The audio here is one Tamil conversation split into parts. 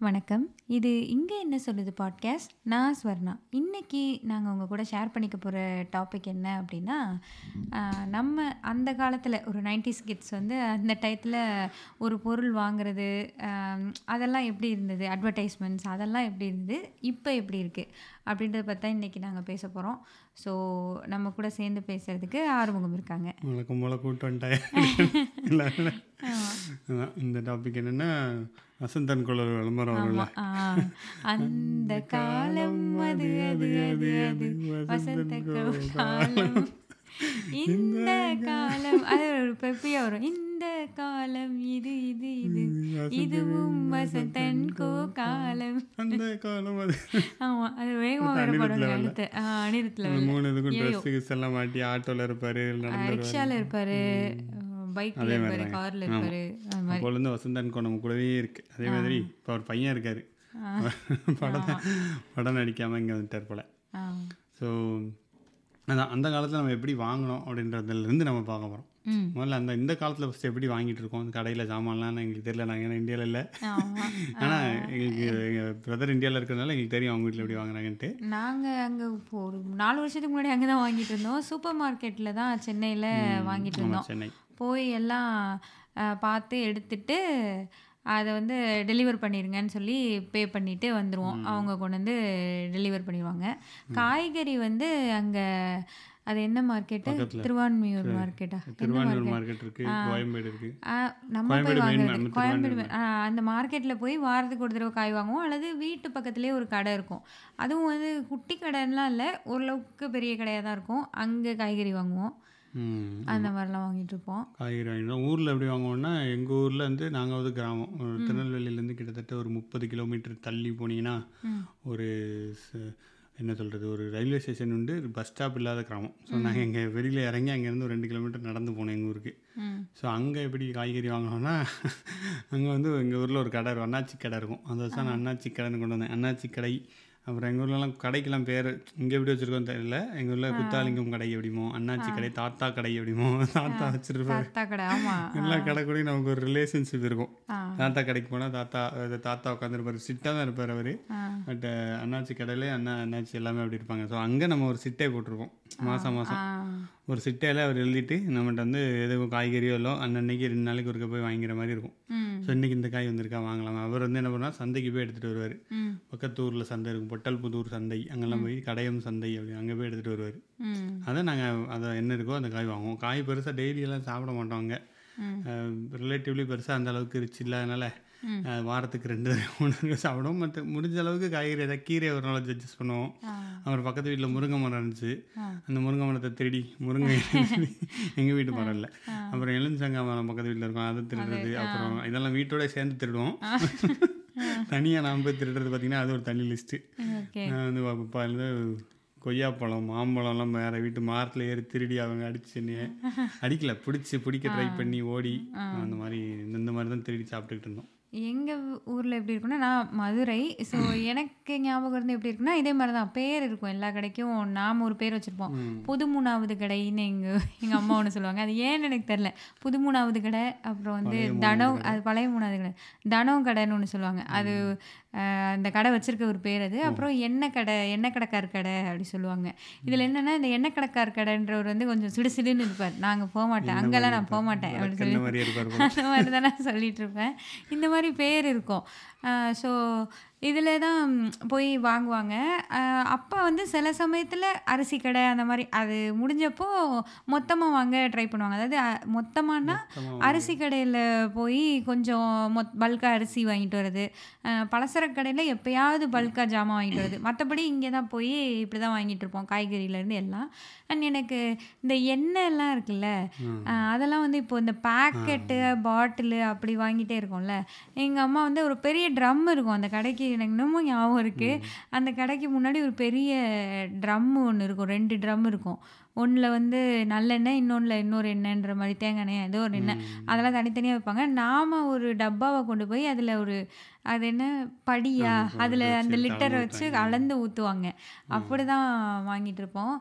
வணக்கம். இது "இங்க என்ன சொல்லுது" பாட்காஸ்ட். நான் ஸ்வர்ணா. இன்னைக்கு நாங்க உங்க கூட ஷேர் பண்ணிக்க போற டாபிக் என்ன அப்டின்னா, அ நம்ம அந்த காலத்துல ஒரு 90ஸ் கிட்ஸ் வந்து அந்த டயத்துல ஒரு பொருள் வாங்குறது, அதெல்லாம் எப்டி இருந்தது? அட்வர்டைஸ்மெண்ட்ஸ் அதெல்லாம் எப்டி இருந்தது? இப்ப எப்டி இருக்கு? அப்டின்றத பத்தி தான் இன்னைக்கு நாங்க பேச போறோம். ஸோ நம்ம கூட சேர்ந்து பேசுறதுக்கு ஆறுமுகம் இருக்காங்க. வழக்கம் போல கூட்டு. அதான் இந்த டாபிக் என்னன்னா, வசந்தன் குழல் விளம்பரம். அந்த காலம் அது அது அது அது வசந்த காலம். இந்த காலம் அது ஒரு பெப்பியா வரும். இந்த காலம் இது இது இது இதுவும் வசந்தன் கோ காலம். அந்த காலம் அது. ஆமா. அது வேகமா பாடுவாங்க லெவல்ல. அடுத்து. ஆ அனிருத் அந்த லெவல்ல. 3 இதுக்கும். ட்ரெஸ் எல்லாம் மாட்டி ஆட்டோல இருப்பாரு. ரிக்ஷால இருப்பாரு. பைக்ல அதே இருப்பாரு. கார்ல. இருப்பாரு. அப்போலேருந்து வசந்தன் கோ நம்ம கூடவே இருக்கு. அதே மாதிரி இப்போ அவர் பையன் இருக்காரு. படம். படம் நடிக்காம இங்க வந்துட்டார் போல. ஸோ அதான் அந்த காலத்துல நம்ம எப்படி வாங்கினோம் அப்படின்றதுலேருந்து நம்ம பார்க்க போறோம். ம். முதல்ல அந்த இந்த காலத்துல ஃபர்ஸ்ட் எப்படி வாங்கிட்டு இருக்கோம் கடையில சாமான்லாம் எங்களுக்கு தெரியல நாங்கள் ஏன்னா இந்தியாவில் இல்லை ஆமா. ஆனா எங்களுக்கு எங்கள் பிரதர் இந்தியாவில் இருக்கிறதுனால எங்களுக்கு தெரியும் அவங்க வீட்டில் எப்படி வாங்குறாங்கன்ட்டு நாங்க அங்க ஒரு 4 வருஷத்துக்கு முன்னாடி அங்க தான் வாங்கிட்டு இருந்தோம். சூப்பர் மார்க்கெட்ல தான் சென்னையில வாங்கிட்டு இருந்தோம். சென்னை போய் எல்லாம் பார்த்து எடுத்துட்டு, அத வந்து டெலிவர் பண்ணிருங்கன்னு சொல்லி பே பண்ணிட்டு வந்துருவோம். அவங்க கொண்டு வந்து டெலிவர் பண்ணிருவாங்க. காய்கறி வந்து அங்க அது என்ன மார்க்கெட்டு? திருவான்மியூர் மார்க்கெட்டா? என்ன திருவான்மியூர் மார்க்கெட்? இருக்கு கோயம்பேடு இருக்கு நம்ம போய் வாங்குறது. கோயம்பேடு அந்த மார்க்கெட்ல போய் வாரத்துக்கு ஒரு தடவை காய் வாங்குவோம். அல்லது வீட்டு பக்கத்துலேயே ஒரு கடை இருக்கும். அதுவும் வந்து குட்டி கடைலாம் இல்ல. ஓரளவுக்கு பெரிய கடையா தான் இருக்கும். அங்க காய்கறி வாங்குவோம். அந்த மாரிலாம் வாங்கிட்டு இருப்போம். காய்கறி வாங்கிடுவோம் ஊரில் எப்படி வாங்குவோம்னா எங்கள் ஊரில் வந்து நாங்கள் வந்து கிராமம். திருநெல்வேலியிலேருந்து கிட்டத்தட்ட ஒரு முப்பது கிலோமீட்டர் தள்ளி போனீங்கன்னா. ஒரு என்ன சொல்கிறது ஒரு ரயில்வே ஸ்டேஷன் உண்டு. பஸ் ஸ்டாப் இல்லாத கிராமம். ஸோ நாங்கள் எங்கே வெளியில் இறங்கி அங்கேருந்து ஒரு ரெண்டு கிலோமீட்டர் நடந்து போனோம் எங்கள் ஊருக்கு. ஸோ அங்கே எப்படி காய்கறி வாங்கினோன்னா அங்கே வந்து எங்கள் ஊரில் ஒரு கடை இருக்கும். அண்ணாச்சி கடை இருக்கும். அந்த வருஷம் நான் அண்ணாச்சி கடைன்னு கொண்டு வந்தேன். அண்ணாச்சி கடை அப்புறம் எங்கள் ஊர்லலாம் கடைக்கெல்லாம் பேர் இங்கே எப்படி வச்சுருக்கோம் தெரியல. எங்கள் ஊரில் குத்தாலிங்கம் கடை எப்படிமோ அண்ணாச்சி கடை தாத்தா கடை எப்படிமோ தாத்தா வச்சுருப்பாரு. கடை. எல்லா கடை கூடயும் நமக்கு ஒரு ரிலேஷன்ஷிப் இருக்கும். தாத்தா கடைக்கு போனால் தாத்தா தாத்தா உட்காந்துருப்பாரு சிட்டாக தான் இருப்பார் அவர். பட் அண்ணாச்சி கடையிலே அண்ணா அண்ணாச்சி எல்லாமே அப்படி இருப்பாங்க. ஸோ அங்கே நம்ம ஒரு சிட்டை போட்டிருப்போம் மாதம். மாதம் ஒரு சிட்டையில் அவர் எழுதிட்டு நம்மகிட்ட வந்து எதுவும் காய்கறியோ இல்லை அன்னன்னைக்கு ரெண்டு நாளைக்கு ஒருக்க போய் வாங்கிக்கிற மாதிரி இருக்கும். ஸோ இன்றைக்கி இந்த காய் வந்திருக்கா? வாங்கலாம். அவர் வந்து என்ன பண்ணுவார் சந்தைக்கு போய் எடுத்துகிட்டு வருவார். பக்கத்து ஊரில் சந்தை இருக்கும். பொட்டல்புதூர் சந்தை. அங்கெல்லாம் போய் கடையம் சந்தை அப்படி அங்கே போய் எடுத்துகிட்டு வருவார். அதை நாங்கள் அதை என்ன இருக்கோ அந்த காய் வாங்குவோம். காய் பெருசாக டெய்லியெல்லாம் சாப்பிட மாட்டோம் அங்கே. ரிலேட்டிவ்லி பெருசாக அந்த அளவுக்கு ரிச் இல்லாதனால வாரத்துக்கு ரெண்டு மூணு சாப்பிடுவோம். மற்ற முடிஞ்ச அளவுக்கு காய்கறி ஏதாவது கீரை ஒரு நாள் அட்ஜஸ்ட் பண்ணுவோம். அப்புறம் பக்கத்து வீட்டில் முருங்கை மரம் இருந்துச்சு. அந்த முருங்கை மரத்தை திருடி முருங்கை எங்கள் வீட்டு மரம் இல்லை அப்புறம் எலுமிச்சங்காய் மரம் பக்கத்து வீட்டில் இருக்கும் அதை திருடுறது. அப்புறம் இதெல்லாம் வீட்டோட சேர்ந்து திருடுவோம். தனியாக நான் போய் திருடுறது பார்த்தீங்கன்னா அது ஒரு தனி லிஸ்ட்டு. நான் வந்து வந்து கொய்யாப்பழம் மாம்பழம்லாம் வேறு வீட்டு மரத்தில் ஏறி திருடி அவங்க அடிச்சு என்னைய அடிக்கல. பிடிச்சி பிடிக்க ட்ரை பண்ணி ஓடி அந்த மாதிரி இந்த மாதிரி தான் திருடி சாப்பிட்டுக்கிட்டு இருந்தோம். எங்க ஊர்ல எப்படி இருக்குன்னா, நான் மதுரை. ஸோ எனக்கு ஞாபகம் இருந்து எப்படி இருக்குன்னா, இதே மாரி தான் பேர் இருக்கும் எல்லா கடைக்கும். நாம ஒரு பேர் வச்சிருப்போம். புது மூணாவது கடைன்னு எங்க எங்க அம்மா ஒண்ணு சொல்லுவாங்க. அது ஏன்னு எனக்கு தெரியல. புது மூணாவது கடை, அப்புறம் வந்து தனம் அது பழைய மூணாவது கடை. தனம் கடைன்னு ஒண்ணு சொல்லுவாங்க. அது அந்த கடை வச்சிருக்க ஒரு பேர் அது. அப்புறம் எண்ணெய் கடை, எண்ணெய் கடைக்கார் கடை அப்படி சொல்லுவாங்க. இதுல என்னன்னா, இந்த எண்ணெய் கடைக்கார் கடைன்றவர் வந்து கொஞ்சம் சிடுசிடுன்னு இருப்பார். நாங்க போமாட்டேன். அங்கெல்லாம் நான் போமாட்டேன் அப்படின்னு சொல்லி. அந்த மாதிரி தான் நான் சொல்லிட்டு இருப்பேன். இந்த மாதிரி பேர் இருக்கும். ஸோ இதில் தான் போய் வாங்குவாங்க. அப்பா வந்து சில சமயத்தில் அரிசி கடை அந்த மாதிரி அது முடிஞ்சப்போ மொத்தமாக வாங்க ட்ரை பண்ணுவாங்க. அதாவது மொத்தமானா அரிசி கடையில் போய் கொஞ்சம் மொத் பல்கா அரிசி வாங்கிட்டு வர்றது. அ பலசரக்கு கடையில் எப்பயாவது பல்கா ஜாமான் வாங்கிட்டு வர்றது. மற்றபடி இங்கே தான் போய் இப்படி தான் வாங்கிட்டு இருப்போம். காய்கறியிலேருந்து எல்லாம். அண்ட் எனக்கு இந்த எண்ணெய்லாம் இருக்குல்ல, அதெல்லாம் வந்து இப்போ இந்த பேக்கெட்டு, பாட்டிலு அப்படி வாங்கிட்டே இருக்கோம்ல. எங்கள் அம்மா வந்து ஒரு பெரிய ட்ரம் இருக்கும் அந்த கடைக்கு எனக்கு இன்னமும் ஞாபகம் இருக்கு. அந்த கடைக்கு முன்னாடி ஒரு பெரிய ட்ரம்மு ஒண்ணு இருக்கும். 2 ட்ரம் இருக்கும். ஒண்ணுல வந்து நல்லெண்ணெய், இன்னொன்னுல இன்னொரு எண்ணெய்ன்ற மாரி தேங்காய் எண்ணெய் ஏதோ ஒரு எண்ணெய். அதெல்லாம் தனித்தனியா வைப்பாங்க. நாம ஒரு டப்பாவ கொண்டு போய் அதில ஒரு அது என்ன படியா? அதில அந்த லிட்டர வச்சு. அளந்து ஊத்துவாங்க. அப்படிதான் வாங்கிட்டு இருப்போம்.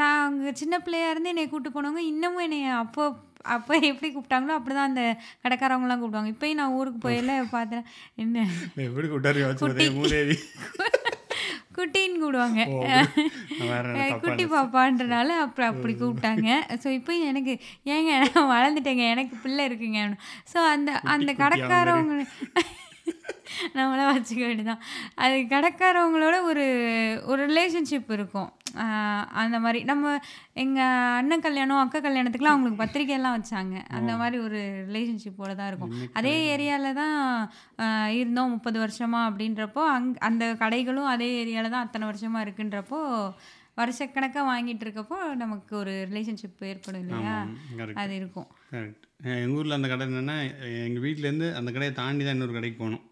நான் அங்க சின்ன பிள்ளையா இருந்து என்னைய கூட்டு போனவங்க இன்னமும் என்னைய அப்போ அப்போ எப்படி கூப்பிட்டாங்களோ அப்படிதான் அந்த கடைக்காரவங்கலாம் கூப்பிடுவாங்க. இப்பயும் நான் ஊருக்கு போயில பார்த்தேன் என்ன? எப்படி மூதேவி. குட்டின்னு கூப்பிடுவாங்க. அப்படி. குட்டி பாப்பான்றனால அப்புறம் அப்படி கூப்பிட்டாங்க. ஸோ இப்போ எனக்கு ஏங்க நான் வளர்ந்துட்டேங்க. எனக்கு பிள்ளை இருக்குங்க. ஸோ அந்த அந்த கடைக்காரவங்க நம்மள வச்சுக்க வேண்டியதான் அது கடைக்காரவங்களோட ஒரு ஒரு ரிலேஷன்ஷிப் இருக்கும். அந்த மாதிரி. நம்ம எங்கள் அண்ணன் கல்யாணம் அக்கா கல்யாணத்துக்குலாம் அவங்களுக்கு பத்திரிக்கையெல்லாம் வச்சாங்க. அந்த மாதிரி ஒரு ரிலேஷன்ஷிப்போட தான் இருக்கும். அதே ஏரியாவில் தான் இருந்தோம் முப்பது வருஷமா அப்படின்றப்போ அங் அந்த கடைகளும் அதே ஏரியாவில் தான் அத்தனை வருஷமா இருக்குன்றப்போ வருஷக்கணக்காக வாங்கிட்டு இருக்கப்போ நமக்கு ஒரு ரிலேஷன்ஷிப் ஏற்படும் இல்லையா? அது இருக்கும். கரெக்ட் எங்கள் ஊரில் அந்த கடை என்னென்னா எங்கள் வீட்டிலேருந்து அந்த கடையை தாண்டி தான் இன்னொரு கடைக்கு போகணும்.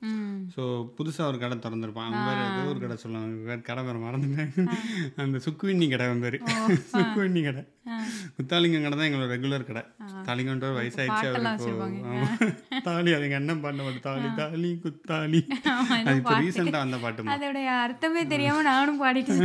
ஸோ புதுசாக ஒரு கடை திறந்துருப்பான். அவன் பேர் ஏதோ ஒரு கடை சொல்லுவாங்க. வேறு கடை பேர் மறந்துட்டேன். அந்த சுக்குவிண்ணி கடை அவன் பேர். சுக்குவிண்ணி கடை. குத்தாலிங்கம் கடை தான் எங்களோட ரெகுலர் கடை. தாலிங்கன்ற வயசாயிடுச்சு பாட்டெல்லாம் அவருக்கு. தாலி அது எங்கள் அண்ணன் பாடின பாட்டு. தாலி தாலி குத்தாலி. அது இப்போ பாட்டு. ரீசெண்டாக வந்த பாட்டுமா? அதோடைய அர்த்தமே தெரியாம நானும் பாடிட்டு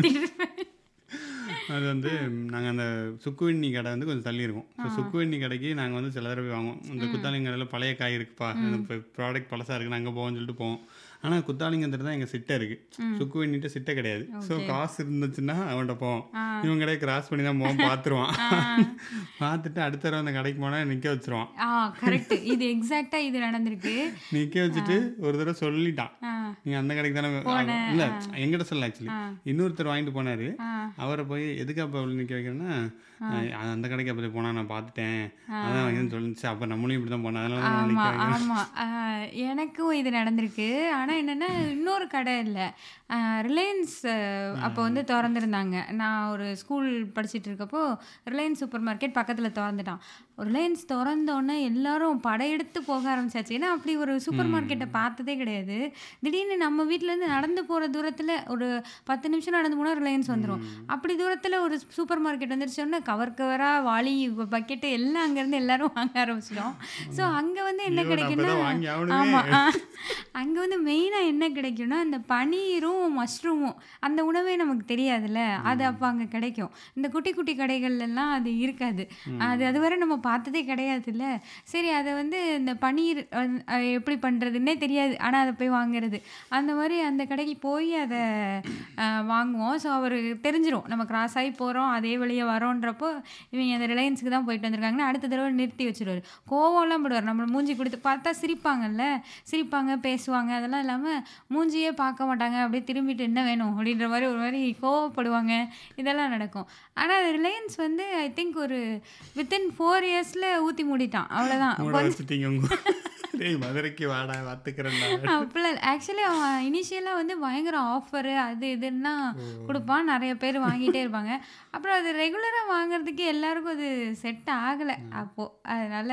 அது வந்து நாங்கள் அந்த சுக்குவெண்ணி கடை வந்து கொஞ்சம் தள்ளி இருக்கும் ஸோ சுக்குவெண்ணி கடைக்கு நாங்கள் வந்து சில தடவை வாங்குவோம். இந்த குத்தாலிங்க கடையில் பழைய காய் இருக்குப்பா இந்த ப்ராடக்ட் பழசாக இருக்குன்னு அங்கே போவோம்னு சொல்லிட்டு போவோம். ஆனால் குத்தாலிங்கத்தில் தான் எங்கள் சிட்டை இருக்குது சுக்குவெண்ணிட்ட சிட்டை கிடையாது. ஸோ காசு இருந்துச்சுன்னா அவன்கிட்ட போவோம் இவன் கடையை கிராஸ் பண்ணி தான் போவோம் பார்த்துருவான் பார்த்துட்டு அடுத்த தடவை அந்த கடைக்கு போனால் நிற்க வச்சிருவான். கரெக்ட் இது எக்ஸாக்டா இது நடந்திருக்கு. நிற்க வச்சுட்டு ஒரு தடவை சொல்லிட்டான். ஆ, நீ அந்த கடைக்கு தானே இல்லை எங்கிட்ட சொல்ல ஆக்சுவலி இன்னொருத்தர் வாங்கிட்டு போனாரு. அவரை போய் எதுக்கு அப்போ நிற்க வைக்கிறேன்னா அந்த கடைக்கு அப்போ போனா நான் பார்த்துட்டேன். அதான் வாங்கின்னு சொல்லிச்சு. அப்போ நம்மளும் இப்படி தான் போனோம். அதனால தான் ஆமா ஆமா. ஆ, எனக்கும் இது நடந்திருக்கு. ஆனா என்னன்னா இன்னொரு கடை இல்லை. ரிலையன்ஸ் அப்போ வந்து திறந்துருந்தாங்க. நான் ஒரு ஸ்கூல் படிச்சிட்டு இருக்கப்போ ரிலையன்ஸ் சூப்பர் மார்க்கெட் பக்கத்துல திறந்துட்டான். ரிலையன்ஸ் திறந்தோடனே எல்லாரும் படையெடுத்து போக ஆரம்பிச்சாச்சு. ஏன்னா அப்படி ஒரு சூப்பர் மார்க்கெட்டை பார்த்ததே கிடையாது. திடீர்னு நம்ம வீட்ல இருந்து நடந்து போற தூரத்துல ஒரு பத்து நிமிஷம் நடந்து போனா ரிலையன்ஸ் வந்துரும். அப்படி தூரத்துல ஒரு சூப்பர் மார்க்கெட் வந்துருச்சோன்னா கவர் கவரா வாளி பக்கெட்டு எல்லாம் அங்கேருந்து எல்லாரும் வாங்க ஆரம்பிச்சிட்டோம். ஸோ அங்கே வந்து என்ன கிடைக்குன்னா. ஆமாம் அங்கே வந்து மெயினாக என்ன கிடைக்கும்னா அந்த பனீரும் மஷ்ரூமும் அந்த உணவே நமக்கு தெரியாதுல்ல. அது அப்போ அங்கே கிடைக்கும். இந்த குட்டி குட்டி கடைகள்ல எல்லாம் அது இருக்காது. அது அதுவரை நம்ம பார்த்ததே கிடையாதுல்ல? சரி அதை வந்து இந்த பனீர் எப்படி பண்ணுறதுன்னே தெரியாது. ஆனால் அதை போய் வாங்குறது. அந்த மாதிரி அந்த கடைக்கு போய் அதை வாங்குவோம். ஸோ அவர் தெரிஞ்சிடும் நம்ம கிராஸ் ஆகி போகிறோம் அதே வழியாக வரோன்றப்போ இவங்க அந்த ரிலையன்ஸுக்கு தான் போயிட்டு வந்திருக்காங்கன்னா அடுத்த தடவை நிறுத்தி வச்சுருவார். கோவம்லாம் போடுவார். நம்மளை மூஞ்சி கொடுத்து பார்த்தா சிரிப்பாங்கல்ல? சிரிப்பாங்க பேசுவாங்க. அதெல்லாம் இல்லாமல் மூஞ்சியே பார்க்க மாட்டாங்க. அப்படியே திரும்பிட்டு என்ன வேணும்? அப்படின்ற மாதிரி ஒரு மாதிரி கோவப்படுவாங்க. இதெல்லாம் நடக்கும். ஆனால் ரிலையன்ஸ் வந்து ஐ திங்க் ஒரு வித்தின் ஃபோர் இயர்ஸில் ஊற்றி மூடிட்டான். அவ்வளோதான் உங்க டேய் மதுரைக்கு வாடா பார்த்துக்கிறேன்டா அப்படிலாம் ஆக்சுவலி அவன் இனிஷியலாக வந்து பயங்கர ஆஃபரு அது இதுன்னா கொடுப்பான். நிறைய பேர் வாங்கிட்டே இருப்பாங்க. அப்புறம் அது ரெகுலராக வாங்குறதுக்கு எல்லாருக்கும் அது செட் ஆகலை. அப்போது அதனால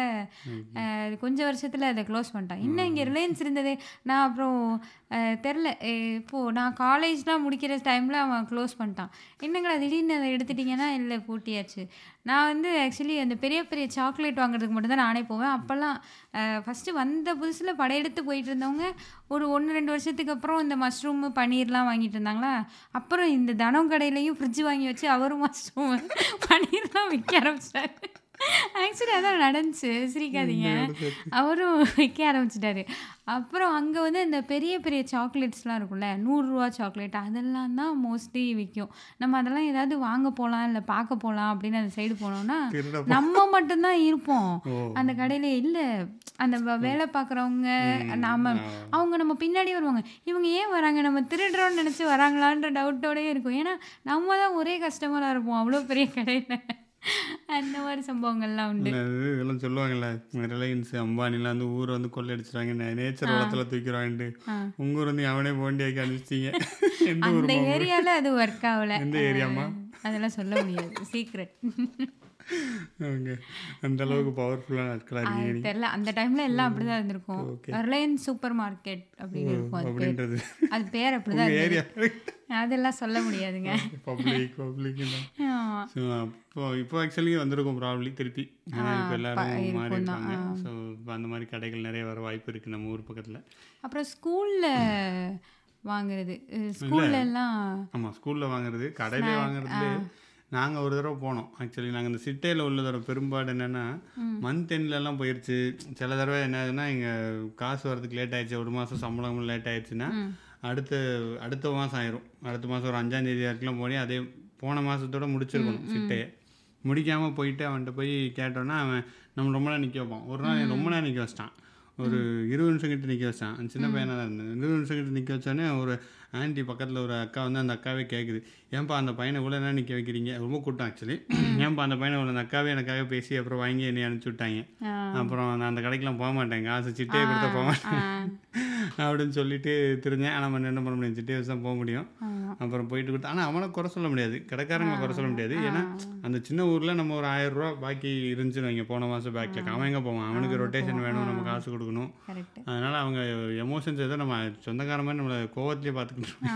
கொஞ்சம் வருஷத்தில் அதை க்ளோஸ் பண்ணிட்டான் இன்னும் இங்கே ரிலையன்ஸ் இருந்ததே. நான் அப்புறம் தெரில. இப்போது நான் காலேஜ்லாம் முடிக்கிற டைமில் அவன் க்ளோஸ் பண்ணிட்டான். என்னங்களா திடீர்னு அதை எடுத்துட்டிங்கன்னா? இல்லை பூட்டியாச்சு. நான் வந்து ஆக்சுவலி அந்த பெரிய பெரிய சாக்லேட் வாங்குறதுக்கு மட்டும்தான் நானே போவேன். அப்போல்லாம் ஃபஸ்ட்டு வந்த புதுசில் படையெடுத்து போயிட்டு இருந்தவங்க ஒரு ஒன்று ரெண்டு வருஷத்துக்கு அப்புறம் இந்த மஷ்ரூமு பன்னீர்லாம் வாங்கிட்டு இருந்தாங்களா? அப்புறம் இந்த தனம் கடையிலையும் ஃப்ரிட்ஜ் வாங்கி வச்சு அவரும் மஷ்ரூம் பன்னீர்லாம் விற்க ஆரம்பிச்சிட்டாரு ஆக்சுவலி அதான் நடந்துச்சு. சிரிக்காதீங்க. அவரும் விற்க ஆரம்பிச்சிட்டாரு. அப்புறம் அங்கே வந்து இந்த பெரிய பெரிய சாக்லேட்ஸ்லாம் இருக்கும்ல நூறுரூவா சாக்லேட் அதெல்லாம் தான் மோஸ்ட்லி விற்கும் நம்ம அதெல்லாம் ஏதாவது வாங்க போகலாம் இல்லை பார்க்க போகலாம் அப்படின்னு அந்த சைடு போனோம்னா நம்ம மட்டும்தான் இருப்போம். அந்த கடையில இல்ல. அந்த வேலை பார்க்குறவங்க நாம அவங்க நம்ம பின்னாடி வருவாங்க. இவங்க ஏன் வராங்க? நம்ம திருடுறோம்னு நினைச்சு வராங்களான்ற டவுட்டோடயே இருக்கும். ஏன்னா நம்ம தான் ஒரே கஸ்டமரா இருப்போம். அவ்வளோ பெரிய கடையில. அந்த மாதிரி சம்பவங்கள்லாம் உண்டு. இதெல்லாம் சொல்லுவாங்கல்ல ரிலையன்ஸ் அம்பானிலாம் வந்து ஊரை வந்து கொள்ளையடிச்சிட்டாங்க நேச்சர் வளத்தில் தூக்கிறான்ட்டு உங்க ஊர் வந்து அவனே போண்டியாக்கி அனுப்பிச்சிட்டீங்க. அந்த ஏரியால அது ஒர்க் ஆகல. எந்த ஏரியாமா அதெல்லாம் சொல்ல முடியாது. Secret okay. அந்த அளவுக்கு பவர்ஃபுல்லான நாட்களாக அது இருக்கீங்க தெரியல. அந்த டைம்ல எல்லாம் அப்படிதான் இருந்திருக்கும். ரிலையன்ஸ் சூப்பர் மார்க்கெட் அப்படின்னு இருக்கும் அது பேர். அப்படின்றது. அது பேர் அப்படிதான். ஏரியா அதெல்லாம் சொல்ல முடியாதுங்க. பப்ளிக் பப்ளிக் ஆமா. அப்போ இப்போ ஆக்சுவலி வந்திருக்கும் ப்ராப்ளி திருப்பி. ஏன்னா இப்போ எல்லாரும் மாறி இருக்காங்க ஸோ இப்போ அந்த மாதிரி கடைகள் நிறைய வர வாய்ப்பு இருக்குது நம்ம ஊர் பக்கத்தில். அப்புறம் ஸ்கூல்ல வாங்குறது. ஸ்கூல்ல எல்லாம் ஆமாம் ஸ்கூலில் வாங்குறது கடையிலே வாங்குறதுல நாங்கள் ஒரு தடவை போனோம். ஆக்சுவலி நாங்கள் இந்த சிட்டையில் உள்ள தடவை பெரும்பாடு என்னென்னா மந்த் எண்ட்லலாம் போயிடுச்சு சில தடவை என்ன ஆகுதுன்னா இங்கே காசு வரதுக்கு லேட் ஆயிடுச்சு. ஒரு மாதம் சம்பளம் லேட் ஆயிடுச்சுன்னா அடுத்த அடுத்த மாதம் ஆயிரும். அடுத்த மாதம் ஒரு அஞ்சாம் தேதி வரைக்கும் போய் அதே போன மாதத்தோட முடிச்சிருக்கணும் சிட்டையை. முடிக்காமல் போயிட்டு அவன்கிட்ட போய் கேட்டோன்னா அவன் நம்ம ரொம்ப நேரம் நிற்க வைப்பான். ஒரு நாள் ரொம்ப நேரம் நிற்க வச்சிட்டான். ஒரு இருபது நிமிஷம் கிட்ட நிற்க வச்சான் சின்ன பையனாக தான் இருந்தேன். இருபது நிமிஷம் கிட்ட நிற்க வச்சோன்னே ஒரு ஆன்ட்டி பக்கத்தில் ஒரு அக்கா வந்து அந்த அக்காவே கேட்குது ஏன்பா அந்த பையனை இவ்வளோ நேரம் நிற்க வைக்கிறீங்க? ரொம்ப கூட்டம் ஆக்சுவலி ஏன்பா அந்த பையனை அந்த அக்காவே எனக்காக பேசி அப்புறம் வாங்கி என்னை அனுப்பிச்சி விட்டாங்க. அப்புறம் நான் அந்த கடைக்கெலாம் போக மாட்டேன். காசு சிட்டையை கொடுத்தா போக மாட்டேன். அப்படின்னு சொல்லிட்டு தெரிஞ்சேன் ஆனால் நம்ம என்ன பண்ண முடியும் வச்சு தான் போக முடியும். அப்புறம் போயிட்டு கொடுத்து ஆனால் அவனை குறை சொல்ல முடியாது. கடைக்காரங்களை குறை சொல்ல முடியாது. ஏன்னா அந்த சின்ன ஊரில் நம்ம ஒரு ஆயிரம் ரூபா பாக்கி இருந்துச்சுன்னு வைங்க. போன மாதம் பேக்கில் அவன் எங்கே போவான்? அவனுக்கு ரொட்டேஷன் வேணும். நம்ம காசு கொடுக்கணும். அதனால் அவங்க எமோஷன்ஸ் ஏதோ நம்ம சொந்தக்கார மாதிரி நம்மளை கோவத்திலே பார்த்துக்கிட்டு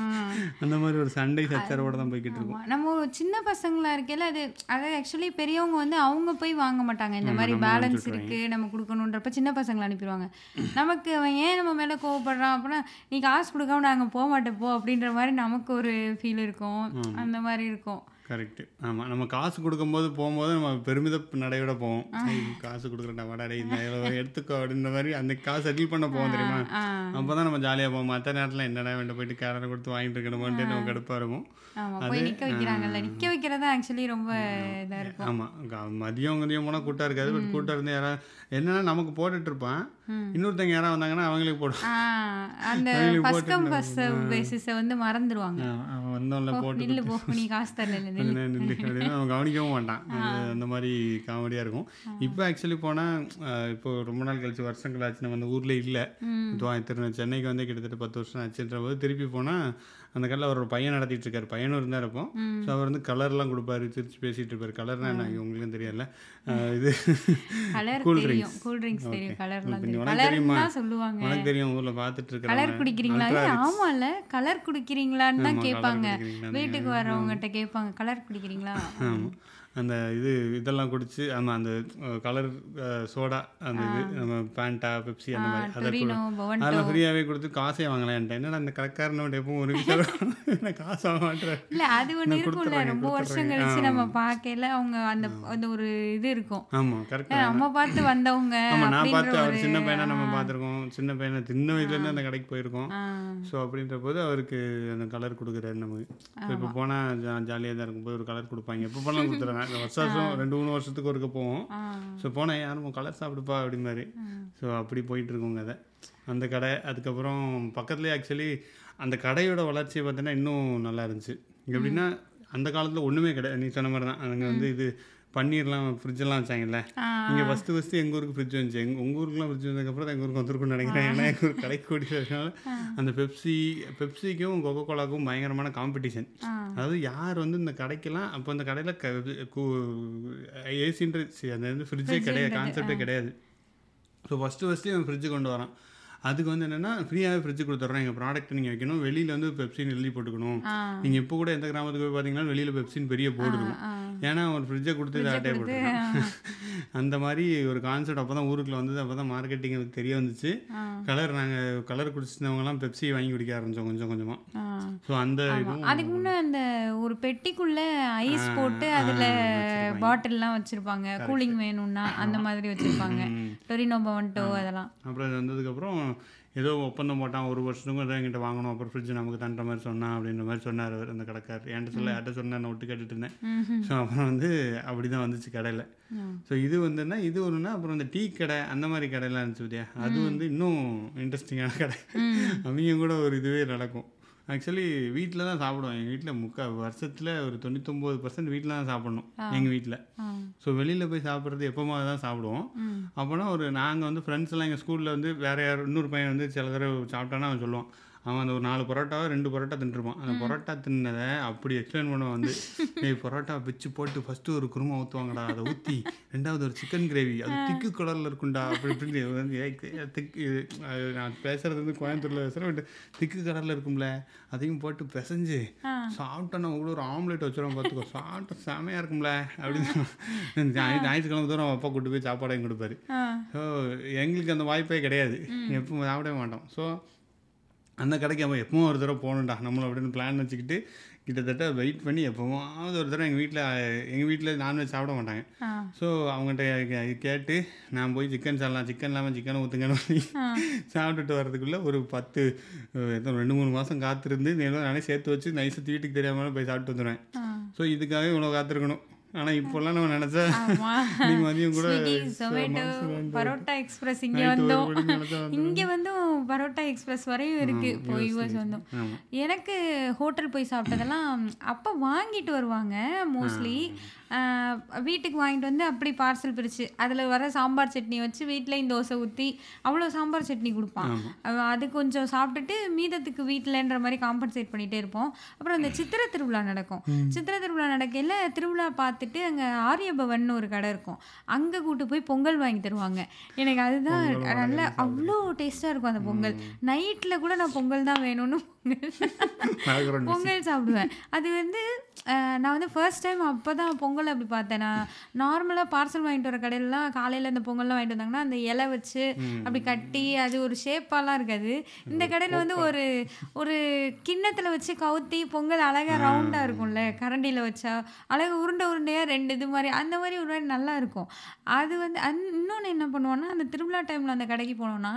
அந்த மாதிரி ஒரு சண்டை சச்சரவோட தான் போய்கிட்டு இருக்கும். நம்ம சின்ன பசங்களா இருக்கையில அது அதாவது ஆக்சுவலி பெரியவங்க வந்து அவங்க போய் வாங்க மாட்டாங்க. இந்த மாதிரி பேலன்ஸ் இருக்கு நம்ம கொடுக்கணுன்றப்ப சின்ன பசங்களை அனுப்பிடுவாங்க. நமக்கு அவன் ஏன் நம்ம மேல கோவப்படுறான் அப்படின்னா நீ காசு கொடுக்காம நாங்க போக மாட்டேன் போ அப்படின்ற மாதிரி நமக்கு ஒரு ஃபீல் இருக்கும். அந்த மாதிரி இருக்கும். கரெக்ட் ஆமாம் நம்ம காசு கொடுக்கும்போது போகும்போது நம்ம பெருமித நடையோட போவோம். காசு கொடுக்குறேன் வடாடே இந்த எடுத்துக்கோ அப்படின்ற மாதிரி அந்த காசு செட்டில் பண்ண போவோம் தெரியுமா? அப்போ தான் நம்ம ஜாலியாக போவோம். மற்ற நேரத்தில் என்னடா வேண்ட போயிட்டு கேரளை கொடுத்து வாங்கிட்டு இருக்கணுமோன்ட்டு நம்ம கடுப்பாக இருக்கும் போய் நிக்க வைக்கிறாங்கல்ல. நிக்க வைக்கிறதா ஆக்சுவலி ரொம்ப இதா இருக்கும். ஆமாம் மதியம் மதியம் போனால் கூட்டம் இருக்காது பட் கூட்டம் இருந்து யாராவது என்னன்னா நமக்கு போட்டுட்டு இருப்பான். இன்னொருத்தங்க யாராவது வந்தாங்கன்னா அவங்களுக்கு போடும் ஆ, அந்த அவங்களுக்கு ஃபர்ஸ்ட் கம் ஃபர்ஸ்ட் பேசிஸை வந்து மறந்துடுவாங்க அவன் வந்தோம்ல போட்டு நில்லு போ நீ காசு தரல நில்லு. கொஞ்ச நேரம் நில்லு. அப்படின்னு அவன் கவனிக்கவும் மாட்டான். அந்த மாதிரி காமெடியாக இருக்கும். இப்போ ஆக்சுவலி போனால் இப்போ ரொம்ப நாள் கழிச்சு வருஷங்கள் ஆச்சு நம்ம அந்த ஊரில் இல்லை. திரு சென்னைக்கு வந்து கிட்டத்தட்ட பத்து வருஷம் ஆச்சுன்ற போது திருப்பி போனால் அந்த கடையில் ஒரு பையன் நடத்திட்டு இருக்காரு பையனும் இருந்தா இருப்போம் ஸோ அவர் வந்து கலர்லாம் கொடுப்பாரு சிரிச்சு பேசிட்டு இருப்பாரு கலர்னா என்ன? உங்களுக்கும் தெரியல. இது கலர் Cool தெரியும். கூல் ட்ரிங்க்ஸ் தெரியும். கலர்லாம் தெரியும். சொல்லுவாங்க. உனக்கு தெரியும். ஊரில் பார்த்துட்டு கலர் இருக்கிறாங்க குடிக்கிறீங்களா? ஆமால கலர் குடிக்கிறீங்களான்னு தான் கேட்பாங்க. வீட்டுக்கு வரவங்ககிட்ட கேட்பாங்க. கலர் குடிக்கிறீங்களா? ஆமாம் அந்த இது இதெல்லாம் குடிச்சு ஆமாம் அந்த கலர் சோடா அந்த இது நம்ம பேண்டா பெப்சி அந்த மாதிரி அதை டொரினோ பவன் அதில் ஃப்ரீயாகவே கொடுத்து காசே வாங்கலாம் என்கிட்ட. என்னடா அந்த கடைக்காரனோட எப்பவும் ஒரு என்ன காசு வாங்க மாட்டேற இல்ல அது ஒண்ணு இருக்கும்ல ரொம்ப வருஷம். கழிச்சு நம்ம பார்க்கல அவங்க அந்த அந்த ஒரு இது இருக்கும். ஆமாம் கரெக்ட் ஏன் நம்ம பார்த்து வந்தவங்க ஆமாம் நான் பார்த்து அவர் சின்ன பையனா நம்ம பார்த்துருக்கோம். சின்ன பையனை சின்ன வயசுலேருந்து அந்த கடைக்கு போயிருக்கோம். ஸோ அப்படின்ற போது அவருக்கு அந்த கலர் கொடுக்குறாரு நமக்கு இப்போ போனால் ஜா ஜாலியாக தான் இருக்கும்போது ஒரு கலர் கொடுப்பாங்க. எப்போ போனாலும் கொடுத்துருவேன் வருஷம் வருஷம் ரெண்டு மூணு வருஷத்துக்கு ஒருக்க போவோம். ஸோ போனேன் யாரும் கலர் சாப்பிடுப்பா? அப்படிமாரி ஸோ அப்படி போயிட்டு இருக்கோங்க அதை அந்த கடை அதுக்கப்புறம் பக்கத்துலேயே ஆக்சுவலி அந்த கடையோட வளர்ச்சியை பார்த்தீங்கன்னா இன்னும் நல்லா இருந்துச்சு. எப்படின்னா அந்த காலத்தில் ஒன்றுமே கிடையாது. நீ சொன்ன மாதிரி தான் அங்கே வந்து இது பன்னீர்லாம் ஃப்ரிட்ஜெல்லாம் வச்சாங்கல்ல. இங்கே ஃபஸ்ட்டு ஃபஸ்ட்டு எங்கள் ஊருக்கு ஃப்ரிட்ஜ் வந்துச்சு. எங்கள் உங்கள் ஊருக்குலாம் ஃப்ரிட்ஜ் வந்ததுக்கப்புறம் தான் எங்கள் ஊருக்கு வந்திருக்கும்னு நினைக்கிறேன். ஏன்னா எங்கள் ஊர் கடைக்கு இருக்கனால அந்த பெப்சி பெப்சிக்கும் கொக்கோ கோலாக்கும் பயங்கரமான காம்படிஷன். அதாவது யார் வந்து இந்த கடைக்கெல்லாம் அப்போ அந்த கடையில் ஏசின்ற அந்த ஃப்ரிட்ஜே கிடையாது கான்செப்டே கிடையாது. ஸோ ஃபஸ்ட்டு ஃபஸ்ட்டு இவன் ஃப்ரிட்ஜு கொண்டு வரான். அதுக்கு வந்து என்னென்னா ஃப்ரீயாகவே ஃப்ரிட்ஜ் கொடுத்துட்றோம் எங்கள் ப்ராடக்ட் நீங்கள் வைக்கணும். வெளியில் வந்து பெப்சின்னு எழுதி போட்டுக்கணும். நீங்கள் இப்போ கூட எந்த கிராமத்துக்கு போய் பார்த்தீங்கன்னா வெளியில் பெப்சின்னு பெரிய போர்டு இருக்கும். ஏன்னா ஒரு ஃப்ரிட்ஜை கொடுத்து இதை ஆட்டையை போட்டுருக்கான் அந்த மாதிரி ஒரு கான்செப்ட் அப்போ தான் ஊருக்குள்ள வந்தது. அப்போ தான் மார்க்கெட்டிங் எனக்கு தெரிய வந்துச்சு. கலர் நாங்கள் கலர் குடிச்சிருந்தவங்கலாம் பெப்சி வாங்கி குடிக்க ஆரம்பித்தோம் கொஞ்சம் கொஞ்சமாக. ஸோ அந்த அதுக்கு முன்ன அந்த ஒரு பெட்டிக்குள்ள ஐஸ் போட்டு அதுல. பாட்டில்லாம் வச்சிருப்பாங்க. கூலிங் வேணும்னா அந்த மாதிரி வச்சிருப்பாங்க. டொரினோ பவன்டோ அதெல்லாம். அப்புறம் அது வந்ததுக்கப்புறம் ஏதோ ஒப்பந்தம் போட்டான் ஒரு வருஷத்துக்கும் ஏதோ என்கிட்ட வாங்கணும் அப்புறம் ஃப்ரிட்ஜ் நமக்கு தன்ற மாதிரி சொன்னான் அப்படின்ற மாதிரி சொன்னார் அவர் அந்த கடைக்காரர். என்கிட்ட சொல்ல யார்கிட்ட சொன்னார் நான் விட்டு கேட்டுட்டு இருந்தேன். ஸோ அப்புறம் வந்து அப்படி தான் வந்துச்சு கடையில். ஸோ இது வந்துன்னா இது ஒன்றுனா அப்புறம் இந்த டீ கடை அந்த மாதிரி கடையெல்லாம் இருந்துச்சு பார்த்தியா அது வந்து இன்னும் இன்ட்ரெஸ்டிங்கான கடை. அவங்க கூட ஒரு இதுவே நடக்கும். ஆக்சுவலி வீட்டில் தான் சாப்பிடுவோம் எங்கள் வீட்டில் முக்கா வருஷத்தில் ஒரு தொண்ணூத்தொம்பது பர்சன்ட் வீட்டில் தான் சாப்பிடணும். எங்கள் வீட்டில். ஸோ வெளியில் போய் சாப்பிட்றது எப்போமா தான் சாப்பிடுவோம். அப்போனா ஒரு நாங்கள் வந்து ஃப்ரெண்ட்ஸ் எல்லாம் எங்கள் ஸ்கூலில் வந்து வேறு யார் இன்னொரு பையன் வந்து சில தடவை சாப்பிட்டானா அவன் சொல்லுவான். அவன் அந்த ஒரு நாலு பரோட்டாவை ரெண்டு பரோட்டா தின்றுப்பான் அந்த பரோட்டா தின்னதை அப்படி எக்ஸ்பிளைன் பண்ணுவான் வந்து ஏய் பரோட்டா பிச்சு போட்டு ஃபஸ்ட்டு ஒரு குருமா ஊற்றுவாங்கடா அதை ஊற்றி ரெண்டாவது ஒரு சிக்கன் கிரேவி அது திக்கு கலரில் இருக்கும்டா. அப்படி இப்படின்னு திக்கு நான் பேசுறது வந்து கோயம்புத்தூரில் பேசுகிறேன் பட் திக்கு கலரில் இருக்கும்ல அதையும் போட்டு பிசைஞ்சு. சாப்பிட்டோன்னா கூட ஒரு ஆம்லேட் வச்சிடும் பார்த்துக்கோ சாப்பிட்டா செமையாக இருக்கும்ல. அப்படின்னு ஞாயிற்று- ஞாயிற்றுக்கிழமை தூரம் அப்பா கூட்டு போய் சாப்பாடையும் கொடுப்பாரு. ஸோ எங்களுக்கு அந்த வாய்ப்பே கிடையாது. எப்பவும் சாப்பிடவே மாட்டோம். ஸோ அந்த கடைக்கு அவன் எப்பவும் ஒரு தடவை போகணும்டா. நம்மளை அப்படின்னு பிளான் வச்சுக்கிட்டு கிட்டத்தட்ட வெயிட் பண்ணி எப்போவாவது ஒரு தடவை எங்கள் வீட்டில் எங்கள் வீட்டில் நான்வெஜ் சாப்பிட மாட்டாங்க. ஸோ அவங்ககிட்ட கேட்டு நான் போய் சிக்கன் சாப்பிடலாம். சிக்கன் இல்லாமல் சிக்கனை ஊற்றுங்கன்னு ஆ. சாப்பிட்டுட்டு வர்றதுக்குள்ளே ஒரு பத்து ரெண்டு மூணு மாதம் காத்திருந்து நானே சேர்த்து வச்சு நைஸு வீட்டுக்கு தெரியாமல் போய் சாப்பிட்டு வந்துடுவேன் ஸோ இதுக்காகவே இவ்வளோ காத்திருக்கணும். ஆனால் இப்போல்லாம் நம்ம நினச்சா ஆமா. நீ மதியம் கூட ஜொமேட்டோ பரோட்டா எக்ஸ்பிரஸ் இங்க வந்தோம். இங்க வந்தும் பரோட்டா எக்ஸ்பிரஸ் வரையும் இருக்கு. போய் யூஎஸ் வந்தோம். எனக்கு ஹோட்டல் போய் சாப்பிட்டதெல்லாம் அப்பா வாங்கிட்டு வருவாங்க மோஸ்ட்லி வீட்டுக்கு வாங்கிட்டு வந்து அப்படி பார்சல் பிரிச்சு அதில் வர சாம்பார் சட்னி வச்சு வீட்லேயும் தோசை ஊற்றி அவ்வளோ சாம்பார் சட்னி கொடுப்பான். அது கொஞ்சம் சாப்பிட்டுட்டு மீதத்துக்கு வீட்டிலன்ற மாதிரி காம்பன்சேட் பண்ணிகிட்டே இருப்போம். அப்புறம் இந்த சித்திரை திருவிழா நடக்கும். சித்திரை திருவிழா நடக்கையில் திருவிழா பார்த்துட்டு அங்கே ஆரியபவன் ஒரு கடை இருக்கும். அங்கே கூட்டு போய் பொங்கல் வாங்கி தருவாங்க. எனக்கு அதுதான் நல்ல அவ்வளோ டேஸ்ட்டாக இருக்கும் அந்த பொங்கல். நைட்டில் கூட நான் பொங்கல் தான் வேணும்னு பொங்கல். பொங்கல் சாப்பிடுவேன். அது வந்து நான் வந்து ஃபர்ஸ்ட் டைம் அப்போ தான் பொங்கல் அப்படி பார்த்தேன். நான் நார்மலாக பார்சல் வாங்கிட்டு வர கடையிலலாம் காலையில் இந்த பொங்கல்லாம் வாங்கிட்டு வந்தாங்கன்னா அந்த இலை வச்சு அப்படி கட்டி அது ஒரு ஷேப்பாலாம் இருக்காது. இந்த கடையில் வந்து ஒரு ஒரு கிண்ணத்தில் வச்சு கவுத்தி பொங்கல் அழகாக ரவுண்டாக இருக்கும்ல. கரண்டியில் வச்சா அழகாக உருண்டை உருண்டையாக ரெண்டு இது மாதிரி அந்த மாதிரி ஒரு மாதிரி நல்லா இருக்கும். அது வந்து அந் இன்னொன்று என்ன பண்ணுவோன்னா அந்த திருவிழா டைமில் அந்த கடைக்கு போனோம்னா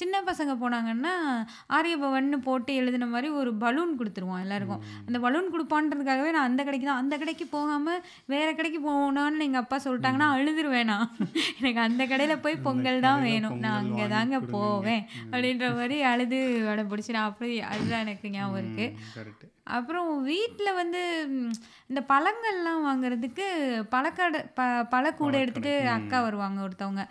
சின்ன பசங்க போனாங்கன்னா ஆரியபவன்னு போட்டு எழுதின மாதிரி ஒரு பலூன் கொடுத்துருவோம் எல்லாருக்கும். அந்த பலூன் கொடுப்பான்றதுக்காகவே நான் அந்த கடைக்கு தான் அந்த கடைக்கு போகாமல் வேற கடைக்கு போகணும்னு எங்கள் அப்பா சொல்லிட்டாங்கன்னா அழுதுருவேன் எனக்கு அந்த கடையில் போய் பொங்கல் தான் வேணும். நான் அங்கே தாங்க போவேன் அப்படின்ற மாதிரி அழுது வடை பிடிச்சி நான் அப்படி அதுதான் எனக்கு ஞாபகம் இருக்குது அப்புறம் வீட்டில் வந்து இந்த பழங்கள்லாம் வாங்குறதுக்கு பழக்கடை ப பழக்கூடை எடுத்துகிட்டு அக்கா வருவாங்க ஒருத்தவங்க.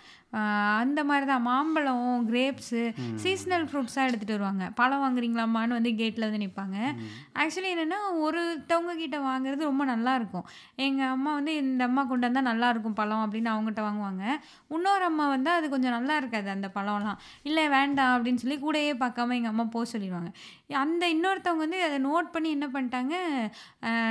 அந்த மாதிரி தான் மாம்பழம் கிரேப்ஸு சீசனல் ஃப்ரூட்ஸாக எடுத்துகிட்டு வருவாங்க. பழம் வாங்குறீங்களாம்மான்னு வந்து கேட்டில் வந்து நிற்பாங்க ஆக்சுவலி என்னென்னா ஒருத்தவங்க கிட்ட வாங்குறது ரொம்ப நல்லாயிருக்கும் எங்கள் அம்மா வந்து இந்த அம்மா கொண்டு வந்தால் நல்லாயிருக்கும் பழம் அப்படின்னு அவங்ககிட்ட வாங்குவாங்க. இன்னொரு அம்மா வந்து அது கொஞ்சம் நல்லா இருக்காது அந்த பழம்லாம். இல்லை வேண்டாம் அப்படின்னு சொல்லி கூடயே பார்க்காம எங்கள் அம்மா போக சொல்லிடுவாங்க. அந்த இன்னொருத்தவங்க வந்து அதை நோட் பண்ணி என்ன பண்ணிட்டாங்க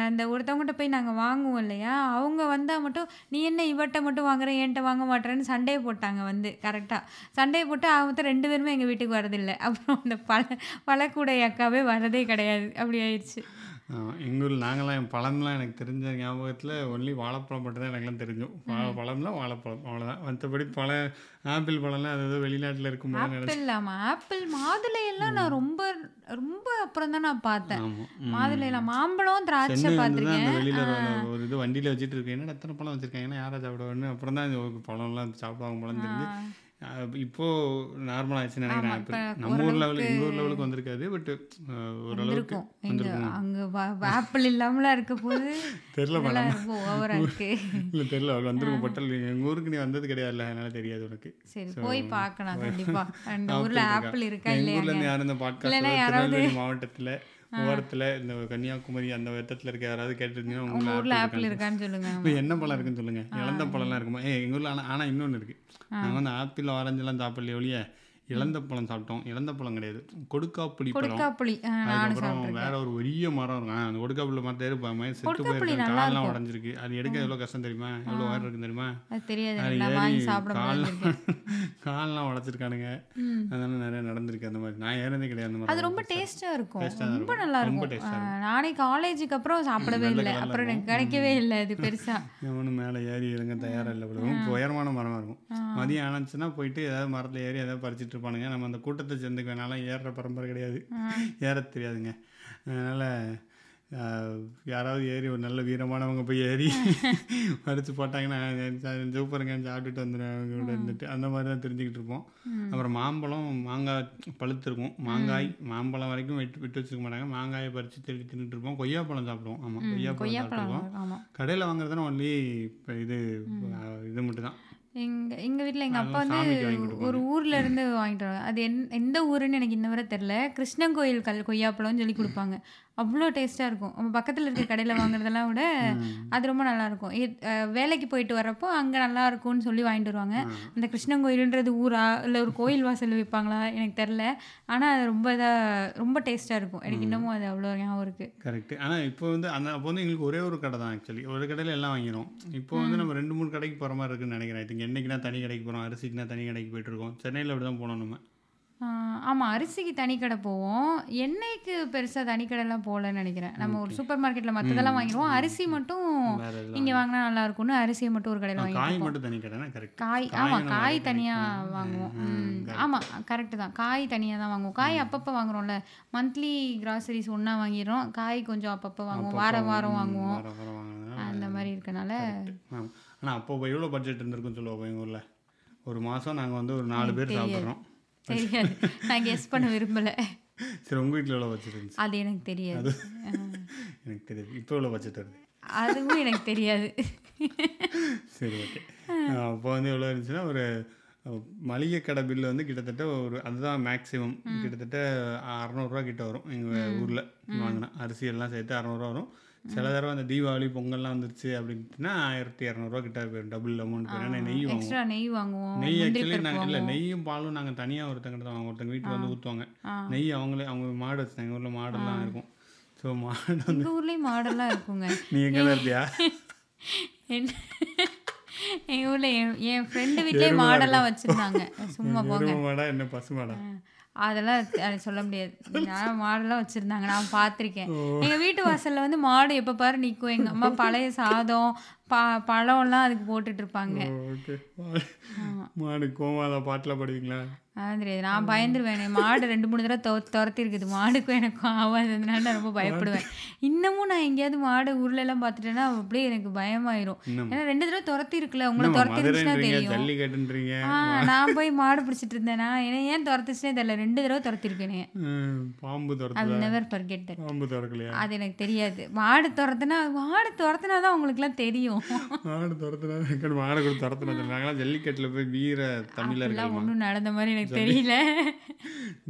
அந்த ஒருத்தவங்ககிட்ட போய் நாங்கள் வாங்குவோம் இல்லையா? அவங்க வந்தால் மட்டும் நீ என்ன இவட்ட மட்டும் வாங்குற? என்கிட்ட வாங்க மாட்டேறேன்னு சண்டையை போட்டாங்க. வந்து கரெக்டாக சண்டையை போட்டு அவங்க ரெண்டு பேருமே எங்கள் வீட்டுக்கு வரதில்லை அப்புறம் அந்த பழ பழக்கூடை அக்காவே வரதே கிடையாது. அப்படி ஆயிடுச்சு. எங்கள் நாங்களாம் பழம்லாம் எனக்கு தெரிஞ்ச ஞாபகத்தில் ஒன்லி வாழைப்பழம் மட்டும் தான் எனக்குலாம் தெரிஞ்சோம் வாழை பழம்லாம் வாழைப்பழம் அவ்வளோதான் மற்றபடி பழ ஆப்பிள் பழம்லாம் அது வெளிநாட்டில் நினச்சி. ஆப்பிள் ஆப்பிள் மாதுளையெல்லாம் நான் ரொம்ப ரொம்ப அப்புறம் தான் நான் பார்த்தேன். மாதுளையில் மாம்பழம் திராட்சை பார்த்துருக்கேன். வெளியில் ஒரு இது வண்டியில் வச்சுட்டு இருக்கேன். என்ன எத்தனை பழம் வச்சுருக்காங்கன்னா யாரை சாப்பிடுவான்னு அப்புறம் தான் பழம்லாம் சாப்பிடுவாங்க பழம் தெரிஞ்சு. அஹ் இப்போ நார்மல் ஆயிடுச்சுன்னு நினைக்கிறேன். இப்ப நம்ம ஊர் லெவலுக்கு எங்கள் ஊர் லெவலுக்கு வந்திருக்காது பட் ஓரளவுக்கு எங்க அங்க ஆப்பிள் இல்லாமலாம் இருக்க போது தெரில இருக்கு. இல்லை தெரில அவள் வந்திருக்கும் பட்டல் எங்கள் ஊருக்கு நீ வந்தது கிடையாதுல்ல அதனால தெரியாது உனக்கு. சரி போய் பார்க்கலாம் கண்டிப்பா. அந்த ஊர்ல ஆப்பிள் இருக்கா? இல்லையா ஊர்ல இருந்து யாரும் இந்த பாட்காஸ்ட் மாவட்டத்தில் ஓரத்தில் இந்த கன்னியாகுமரி அந்த வெத்தத்தில் இருக்க யாராவது கேட்டிருந்தீங்கன்னா உங்க உங்களை ஊர்ல ஆப்பிள் இருக்கான்னு சொல்லுங்க. இப்போ என்ன பழம் இருக்குன்னு சொல்லுங்க. இளந்த பழம்லாம் இருக்குமா? ஏ எங்கள் ஊரில் ஆனால் ஆனால் இன்னொன்று இருக்குது நாங்கள் வந்து ஆப்பிள் ஆரஞ்செல்லாம் சாப்பிடலையே ஒழிய இளந்த பழம் சாப்பிட்டோம். இளந்த பழம் கிடையாது. கொடுக்காப்புளி கொடுக்காப்புளி. அதுக்கப்புறம் வேற ஒரு பெரிய மரம் இருக்கும். அந்த கொடுக்காப்புளி மரத்தை இருப்பாம செத்து கொடுக்காப்புளி போயிருக்க நல்லா கால்லாம் இருக்கும். உடஞ்சிருக்கு. அது எடுக்க எவ்வளோ கஷ்டம் தெரியுமா? எவ்வளோ ஒயர் இருக்கு தெரியுமா? அது தெரியாது. முடியாது கால்லாம் உடச்சிருக்கானுங்க. அதனால நிறைய நடந்திருக்கு அந்த மாதிரி. நான் ஏறதே கிடையாது அந்த மாதிரி அது ரொம்ப டேஸ்டா இருக்கும். ரொம்ப. நல்லா இருக்கும். நானே காலேஜுக்கு அப்புறம் சாப்பிடவே இல்லை. அப்புறம் எனக்கு கிடைக்கவே இல்லை. அது பெருசா. எவனும் மேலே ஏறி இறங்க தயாராக இல்லை. உயரமான மரமாக இருக்கும். மதியம் ஆனச்சுன்னா போயிட்டு ஏதாவது மரத்தில் ஏறி ஏதாவது பறிச்சிட்டு இருப்பானுங்க நம்ம அந்த கூட்டத்தை சேர்ந்துக்க வேணாலும் ஏறுற பரம்பரை கிடையாது. ஏற தெரியாதுங்க. அதனால் யாராவது ஏறி ஒரு நல்ல வீரமானவங்க போய் ஏறி பறித்து போட்டாங்கன்னா சூப்பருங்கன்னு சாப்பிட்டுட்டு வந்துடுவேன் அவங்க கூட இருந்துட்டு. அந்த மாதிரி தான் தெரிஞ்சுக்கிட்டு இருப்போம். அப்புறம் மாம்பழம் மாங்காய் பழுத்திருக்கும். மாங்காய் மாம்பழம் வரைக்கும் விட்டு விட்டு வச்சுக்க மாட்டாங்க. மாங்காயை பறித்து திருடி தின்னுட்டு இருப்போம். கொய்யாப்பழம் சாப்பிடுவோம். ஆமாம் கொய்யாப்பழம் சாப்பிடுவோம். கடையில் வாங்குறதுனா ஒன்லி இப்போ இது இது மட்டும் தான் எங்க எங்க வீட்ல எங்க அப்பா வந்து. ஒரு ஊர்ல இருந்து வாங்கிட்டு வருவாங்க அது என் எந்த ஊருன்னு எனக்கு இன்ன வரை தெரில கிருஷ்ணன் கோயில் கல் கொய்யாப்பழம்னு சொல்லி கொடுப்பாங்க. அவ்வளோ டேஸ்ட்டாக இருக்கும். நம்ம பக்கத்தில் இருக்க கடையில் வாங்குறதெல்லாம் விட அது ரொம்ப நல்லா இருக்கும். இ- அஹ் வேலைக்கு போயிட்டு வரப்போ அங்கே நல்லா இருக்கும்னு சொல்லி வாங்கிட்டு வருவாங்க. அந்த கிருஷ்ணன் கோயிலுன்றது ஊரா? இல்லை ஒரு கோயில் வாசல் வைப்பாங்களா? எனக்கு தெரில ஆனால் அது ரொம்ப இதாக ரொம்ப டேஸ்ட்டாக இருக்கும். எனக்கு இன்னமும் அது அவ்வளோ ஞாபகம் இருக்குது கரெக்ட் ஆனால் இப்போ வந்து அந்த அப்போ வந்து எங்களுக்கு ஒரே ஒரு கடை தான் ஆக்சுவலி. ஒரு கடையில் எல்லாம் வாங்கிடும் இப்போ வந்து நம்ம ரெண்டு மூணு கடைக்கு போகிற மாதிரி இருக்குன்னு நினைக்கிறேன். இதுக்கு என்னைக்குனா தனி கடைக்கு போகிறோம் அரிசிக்குனா தனி கடைக்கு போயிட்டு இருக்கோம். சென்னையில் அப்படி தான் போனோம் நம்ம. ஆமாம் அரிசிக்கு தனி கடை போவோம். எண்ணெய்க்கு பெருசாக தனி கடைலாம் போகலன்னு நினைக்கிறேன். நம்ம ஒரு சூப்பர் மார்க்கெட்டில் மற்றதெல்லாம் வாங்கிடுவோம். அரிசி மட்டும் இங்கே வாங்கினா நல்லா இருக்கும்னு அரிசியை மட்டும் ஒரு கடையில் ஆ, வாங்கி காய் ஆமாம் காய் தனியாக. வாங்குவோம். ஆமாம் கரெக்டு தான். காய் தனியாக தான் வாங்குவோம். காய் அப்பப்போ வாங்குறோம்ல. மந்த்லி கிராசரிஸ் ஒன்றா வாங்கிடுறோம். காய் கொஞ்சம் அப்பப்போ வாங்குவோம். வாரம் வாரம் வாங்குவோம். அந்த மாதிரி இருக்கனால ஆனால் அப்போ எவ்வளோ பட்ஜெட் இருந்திருக்குன்னு சொல்லுவோம் எங்கள் ஊரில். ஒரு மாதம் நாங்கள் வந்து ஒரு நாலு பேர் சாப்பிட்றோம். தெரியாது. நான் கெஸ் பண்ண விரும்பலை. சரி உங்கள் வீட்டில் எவ்வளோ பட்ஜெட் இருந்துச்சு? அது எனக்கு தெரியாது. எனக்கு தெரியாது. இப்போ எவ்வளோ பட்ஜெட் வருது? அதுவும் எனக்கு தெரியாது. சரி ஓகே அப்போ வந்து எவ்வளோ இருந்துச்சுன்னா ஒரு மளிகை கடை பில்லு வந்து கிட்டத்தட்ட ஒரு அதுதான் மேக்ஸிமம் கிட்டத்தட்ட அறநூறுவா கிட்ட வரும். எங்கள் ஊரில் வாங்கினா. அரிசி எல்லாம் சேர்த்து அறநூறுவா வரும். சில தடவை அந்த தீபாவளி பொங்கல்லாம் வந்துருச்சு அப்படின்னா ஆயிரத்தி இரநூறுவா கிட்ட போயிடும். டபுள் அமௌண்ட் போயிடும். நெய் வாங்குவோம். எக்ஸ்ட்ரா நெய் வாங்குவோம். நெய் ஆக்சுவலி நாங்கள் இல்லை நெய்யும் பாலும் நாங்கள் தனியாக ஒருத்தங்கிட்ட தான் வாங்குவோம். ஒருத்தங்க வீட்டுக்கு வந்து ஊற்றுவாங்க. நெய் அவங்களே அவங்க மாடு வச்சுருந்தாங்க எங்கள் ஊரில் மாடெல்லாம் இருக்கும். ஸோ மாடு வந்து ஊர்லேயும் மாடெல்லாம் இருக்குங்க. நீ எங்கே இருப்பியா என்ன எங்கள் ஊரில் என் என் ஃப்ரெண்டு வீட்லேயே மாடெல்லாம் வச்சுருந்தாங்க. சும்மா போங்க. மாடா என்ன பசு மாடா? அதெல்லாம் சொல்ல முடியாது. மாடெல்லாம் வச்சுருந்தாங்க. நான் பார்த்துருக்கேன் எங்கள் வீட்டு வாசலில் வந்து மாடு எப்போ பாரு நிற்கும் எங்கள் அம்மா பழைய சாதம் ப பழம்லாம் அதுக்கு போட்டுட்டு இருப்பாங்க ஓகே. மாடு கோமாதா பாட்டில் பாடுவீங்களா? அதான் தெரியாது. நான் பயந்துருவேன். மாடு ரெண்டு மூணு தடவை தொ துரத்தி இருக்குது மாடுக்கும் எனக்கும் ஆகாததுனால நான் ரொம்ப பயப்படுவேன். இன்னமும் நான் எங்கேயாவது மாடு ஊர்ல எல்லாம் பார்த்துட்டேன்னா அப்படியே எனக்கு பயமாயிரும். ஏன்னா ரெண்டு தடவை துரத்தி இருக்குல்ல உங்களை துரத்தி இருந்துச்சுன்னா தெரியும். ஆ நான் போய் மாடு பிடிச்சிட்டு இருந்தேனா என்ன ஏன் துரத்துச்சுனே தெரியல. ரெண்டு தடவை துரத்திருக்கேன். பாம்பு அது துரத்துதா நெவர் forget that. பாம்பு துறக்கலையா அது எனக்கு தெரியாது. மாடு துரத்துனா மாடு துரத்துனா தான் உங்களுக்குலாம் தெரியும். மாடு துரத்துனா மாடு கூட துரத்துனா நாங்களாம் ஜல்லிக்கட்டில் போய் வீர தமிழர்கள் ஒன்றும் நடந்த மாதிரி எனக்கு தெரியல.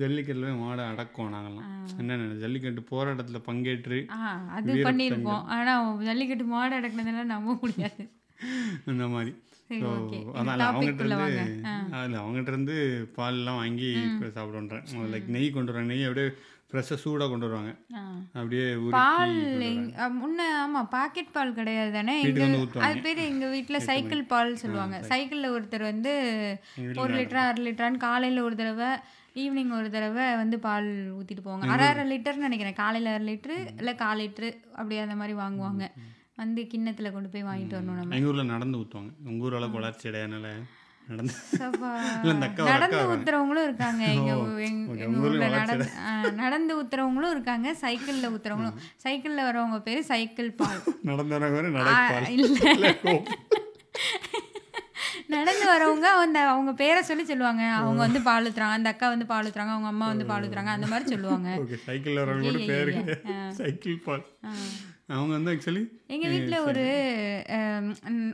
ஜல்லிக்கட்டில் போய் மாடை அடக்குவோம் நாங்களாம் என்ன ஜல்லிக்கட்டு போராட்டத்தில் பங்கேற்று அது பண்ணியிருப்போம். ஆனா ஜல்லிக்கட்டு மாடு அடக்குனதெல்லாம் நம்ப முடியாது. அந்த மாதிரி. ஸோ அதனால் அவங்ககிட்ட இருந்து அதில் அவங்ககிட்ட இருந்து பால்லாம் வாங்கி சாப்பிடுன்றேன் லைக் நெய் கொண்டு வருவாங்க நெய் அப்படியே ஃப்ரெஷ்ஷாக சூடாக கொண்டு வருவாங்க. அப்படியே பால் முன்ன ஆமா பாக்கெட் பால் கிடையாது தானே வீட்டுக்கு எங்க வந்து ஊத்துவாங்க. அது பேர் எங்க வீட்ல சைக்கிள் பால் சொல்லுவாங்க. சைக்கிள்ல ஒருத்தர் வந்து ஒரு லிட்டர் அரை லிட்டரான்னு காலையில ஒரு தடவை ஈவினிங் ஒரு தடவை வந்து பால் ஊத்திட்டு போவாங்க. அரை அரை லிட்டர்னு நினைக்கிறேன். காலையில அரை லிட்டரு இல்ல கால் லிட்டரு அப்படி அந்த மாதிரி வாங்குவாங்க. வந்து கிண்ணத்துல கொண்டு போய் வாங்கிட்டு வரணும் நம்ம. எங்கள் ஊரில் நடந்து ஊற்றுவாங்க உங்கள் ஊர் அளவுக்கு வளர்ச்சி அடையனால நடந்து நடந்து ஊத்துறவங்களும் இருக்காங்க. எங்க எங்க- ஊர்ல நடந்து நடந்து ஊத்துறவங்களும் இருக்காங்க. சைக்கிள்ல ஊத்துறவங்களும். சைக்கிள்ல வரவங்க பேரு சைக்கிள் பால். நடந்து வரவங்க வேறு ஆ, நடப்பால் இல்ல. நடந்து வரவங்க அந்த அவங்க பேரை சொல்லி சொல்லுவாங்க. அவங்க வந்து பால் ஊத்துறாங்க. அந்த அக்கா வந்து பால் ஊத்துறாங்க. அவங்க அம்மா வந்து பால் ஊத்துறாங்க. அந்த மாதிரி சொல்லுவாங்க. ஓகே சைக்கிளில் வரவங்க பேரு. சைக்கிள் பால். அவங்க வந்து ஆக்சுவலி எங்க வீட்ல ஒரு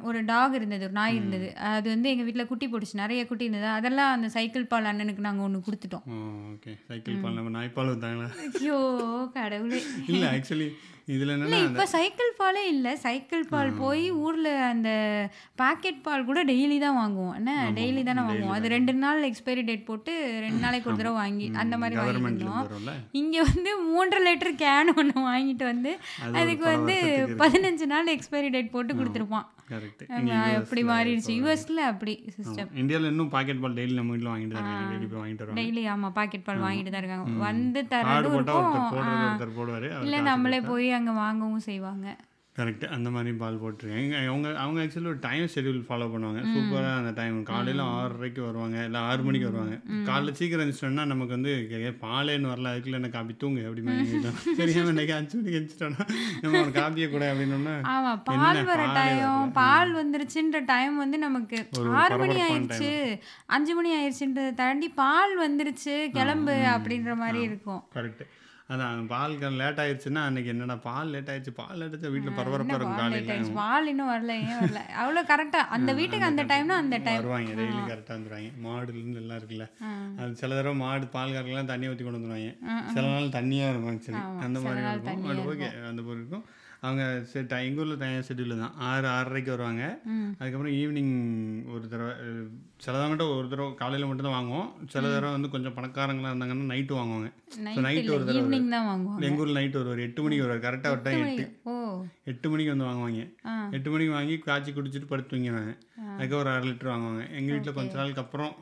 ஒரு டாக் இருந்தது ஒரு நாய் இருந்தது. அது வந்து எங்க வீட்ல குட்டி போட்டுச்சு நிறைய குட்டி இருந்தது. அதெல்லாம் அந்த சைக்கிள் பால் அண்ணனுக்கு நாங்க ஒண்ணு கொடுத்துட்டோம். ஓகே சைக்கிள் பால் நம்ம நாய்ப்பால் ஊற்றாங்களா ஐயோ கடவுளே. இல்லை ஆக்சுவலி இதில் இல்ல என்னன்னா இப்ப சைக்கிள் பாலே இல்ல. சைக்கிள் பால் போய் ஊர்ல அந்த பாக்கெட் பால் கூட டெய்லி தான் வாங்குவோம். என்ன? டெய்லி தானே வாங்குவோம். அது ரெண்டு நாள் எக்ஸ்பைரி டேட் போட்டு ரெண்டு நாளைக்கு ஒரு தடவை வாங்கி அந்த மாதிரி வரும்ல. இங்க வந்து மூன்றரை லிட்டர் கேன் ஒன்று வாங்கிட்டு வந்து அதுக்கு வந்து பதினஞ்சு நாள் எக்ஸ்பைரி டேட் போட்டு கொடுத்துருப்பான். எப்படி மாறிடுச்சு? யூஎஸ்ல அப்படி சிஸ்டம் இந்தியாவில் இன்னும் பாக்கெட் பால் டெய்லி நம்ம வீட்டில் வாங்கிட்டு இருக்காங்க. டெய்லி போய் வாங்கிட்டு வருவாங்க. டெய்லி ஆமா பாக்கெட் பால் வாங்கிட்டு தான் இருக்காங்க. வந்து இருக்கும். போடுவார். இல்ல நம்மளே போய் அங்க வாங்கவும் செய்வாங்க. கரெக்ட் அந்த மாதிரி பால் போட்டிருக்கேன். அவங்க அவங்க ஆக்சுவலி ஒரு டைம் ஷெட்யூல் ஃபாலோ பண்ணுவாங்க. சூப்பராக அந்த டைம் காலையில் ஆறரைக்கு வருவாங்க. இல்லை ஆறு மணிக்கு வருவாங்க. காலைல சீக்கிரம் எழுந்துட்டோம்னா நமக்கு வந்து பாலேன்னு வரல. அதுக்குள்ள என்ன காப்பி தூங்கு? அப்படி தெரியாம இன்னைக்கு அஞ்சு மணிக்கு எழுந்துட்டோன்னா நம்ம ஒரு காப்பியை கூட. அப்படின்னோம்னா ஆமா பால் வர டைம். பால் வந்துருச்சுன்ற டைம் வந்து நமக்கு ஆறு மணி ஆயிடுச்சு. அஞ்சு மணி ஆயிடுச்சுன்றதை தாண்டி பால் வந்துருச்சு. கிளம்பு அப்படின்ற மாதிரி இருக்கும். கரெக்ட் அதான் பால் லேட் ஆயிடுச்சுன்னா அன்னைக்கு என்னடா பால் லேட் ஆயிடுச்சு பால் லேட் ஆயிடுச்சு வீட்டில் பரபரப்பாக இருக்கும் காலையில்? பால் இன்னும் வரல ஏன் வரல? அவ்வளோ கரெக்டா அந்த வீட்டுக்கு அந்த டைம்னா அந்த டைம் வருவாங்க டெய்லி கரெக்டாக வந்துடுவாங்க மாடுலேருந்து எல்லாம் இருக்குல்ல. அது சில தடவை மாடு பால் கறக்கலாம் தண்ணி ஊற்றி கொண்டு வந்துடுவாங்க சில நாள் தண்ணியாக இருக்கும் ஆக்சுவலி அந்த மாதிரி இருக்கும். தண்ணியா அது ஓகே அந்த மாதிரி இருக்கும். அவங்க செட் எங்கள் ஊரில் டைம் ஷெட்யூல் தான். ஆறு ஆறரைக்கு வருவாங்க. அதுக்கப்புறம் ஈவினிங் ஒரு தடவை அஹ், சிலவங்ககிட்ட ஒரு தடவை காலையில் மட்டும்தான் வாங்குவோம். சில தடவை வந்து கொஞ்சம் பணக்காரங்களாக இருந்தாங்கன்னா நைட்டு வாங்குவாங்க. நைட் night இல்லை ஒரு தடவை எங்கள் ஊரில் நைட்டு வருவார். எட்டு மணிக்கு வருவார். கரெக்டாக ஒரு டைம் எட்டு. எட்டு மணிக்கு வந்து வாங்குவாங்க. எட்டு மணிக்கு வாங்கி காய்ச்சி குடிச்சிட்டு படுத்து தூங்கிடுவாங்க அதுக்கு ஒரு அரை லிட்டர் வாங்குவாங்க. எங்கள் வீட்டில் கொஞ்ச நாளுக்கு அப்புறம்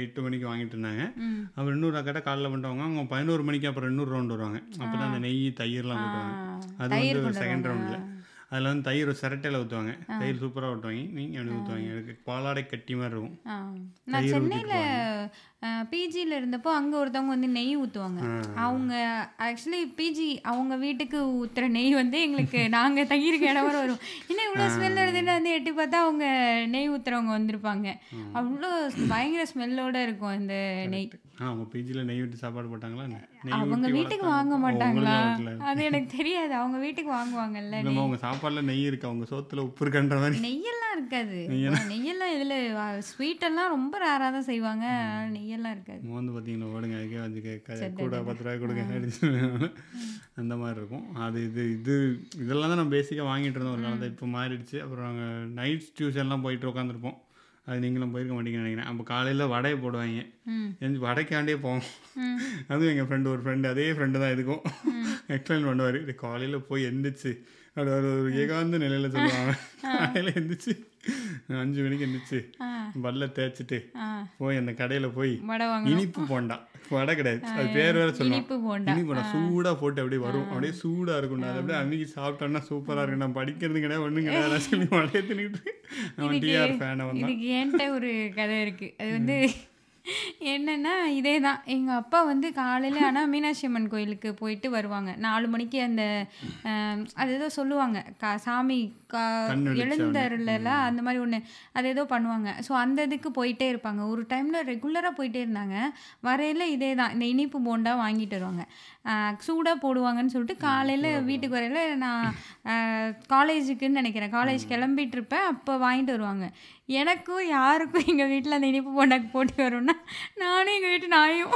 எட்டு மணிக்கு வாங்கிட்டு இருந்தாங்க. அப்புறம் இன்னொரு அக்கட்டை காலைல பண்ணுவாங்க அவங்க பதினோரு மணிக்கு அப்புறம் இன்னொரு ரவுண்ட் வருவாங்க. அப்போ தான் அந்த நெய் தயிர்லாம் கூட்டுவாங்க அது வந்து கொண்டு செகண்ட் ரவுண்டில் அதில் வந்து தயிர் சிரட்டையில் ஊற்றுவாங்க தயிர் சூப்பராக ஊற்றுவாங்க நீங்கள் அப்படி ஊற்றுவாங்க எனக்கு பாலாடை கட்டி மாதிரி இருக்கும். நான் சென்னையில் பிஜியில் இருந்தப்போ அங்கே ஒருத்தவங்க வந்து நெய் ஊற்றுவாங்க அவங்க ஆக்சுவலி பிஜி அவங்க வீட்டுக்கு ஊற்றுற நெய் வந்து எங்களுக்கு நாங்கள் தங்கியிருக்க இடம் வரை வரும். இன்னும் இவ்வளோ ஸ்மெல் வருதுன்னு வந்து எட்டி பார்த்தா அவங்க நெய் ஊற்றுறவங்க வந்திருப்பாங்க. அவ்வளோ பயங்கர ஸ்மெல்லோட இருக்கும் இந்த நெய். அவங்க பிஜியில் நெய் விட்டு சாப்பாடு போட்டாங்களா அவங்க வீட்டுக்கு. வாங்க மாட்டாங்களா அது எனக்கு தெரியாது. அவங்க வீட்டுக்கு வாங்குவாங்கல்ல இல்லைம்மா உங்கள் சாப்பாடில் நெய் இருக்கு? அவங்க சோத்துல உப்பு இருக்குன்ற மாதிரி. நெய்யெல்லாம் இருக்காது. நெய்யெல்லாம் இதில் ஸ்வீட்டெல்லாம் ரொம்ப ரேராக தான் செய்வாங்க. நெய்யெல்லாம் இருக்காது. நம்ம வந்து பார்த்தீங்கன்னா ஓடுங்க அதுக்கே வந்து கேட்க. கூட பத்து ரூபாய் கொடுங்க. அந்த மாதிரி இருக்கும். அது இது இது இதெல்லாம் தான் நம்ம பேசிக்காக வாங்கிட்டு இருந்தோம். ஒரு காலத்தில். இப்போ மாறிடுச்சு. அப்புறம் நாங்கள் நைட் டியூஷன்லாம் போயிட்டு உட்காந்துருப்போம் அது நீங்களும் போயிருக்க மாட்டீங்கன்னு நினைக்கிறேன். அப்போ காலையில் வடையை போடுவாங்க. எந்த வடைக்காண்டே போவோம். அதுவும் எங்கள் ஃப்ரெண்டு ஒரு ஃப்ரெண்டு அதே ஃப்ரெண்டு தான் இதுக்கும். எக்ஸ்பிளைன் பண்ணுவார். இது காலையில் போய் எந்திரிச்சு. அப்படி ஒரு ஒரு ஏகாந்த நிலையில் சொல்லுவாங்க. காலையில் எந்திரிச்சு அஞ்சு மணிக்கு எந்திரிச்சு ஆ. பல்ல தேய்ச்சிட்டு போய் அந்த கடையில் போய் இனிப்பு போண்டா. வடை கிடையாது. அது பேர் வேற சொல்லுவாங்க இனிப்பு போண்டா. சூடா போட்டு அப்படியே வரும். அப்படியே சூடா இருக்கும் அது அப்படியே அன்னைக்கு சாப்பிட்டோம்னா சூப்பரா இருக்கும். நான் படிக்கிறது கிடையாது ஒண்ணும் கிடையாது. சொல்லி வடையை தின்னுட்டு அவன் டிஆர் ஃபேனை வந்தான் என்கிட்ட ஒரு கதை இருக்கு. அது வந்து என்னன்னா இதே தான் எங்கள் அப்பா வந்து காலையில் ஆனால் மீனாட்சி அம்மன் கோயிலுக்கு போயிட்டு வருவாங்க. நாலு மணிக்கு அந்த அது ஏதோ சொல்லுவாங்க. கா சாமி கா எழுந்தருளல அந்த மாதிரி ஒன்று அது ஏதோ பண்ணுவாங்க. ஸோ அந்த இதுக்கு போயிட்டே இருப்பாங்க. ஒரு டைமில் ரெகுலராக போயிட்டே இருந்தாங்க. வரையில் இதே தான் இந்த இனிப்பு போண்டா வாங்கிட்டு வருவாங்க. சூடாக போடுவாங்கன்னு சொல்லிட்டு காலையில் வீட்டுக்கு வரையில் நான் காலேஜுக்குன்னு நினைக்கிறேன். காலேஜ் கிளம்பிட்டு இருப்பேன். அப்போ வாங்கிட்டு வருவாங்க. எனக்கும் யாருக்கும் எங்கள் வீட்டில் அந்த இனிப்பு போண்டாக்கு போட்டி வரும்னா நானும் எங்கள் வீட்டு நாயும்.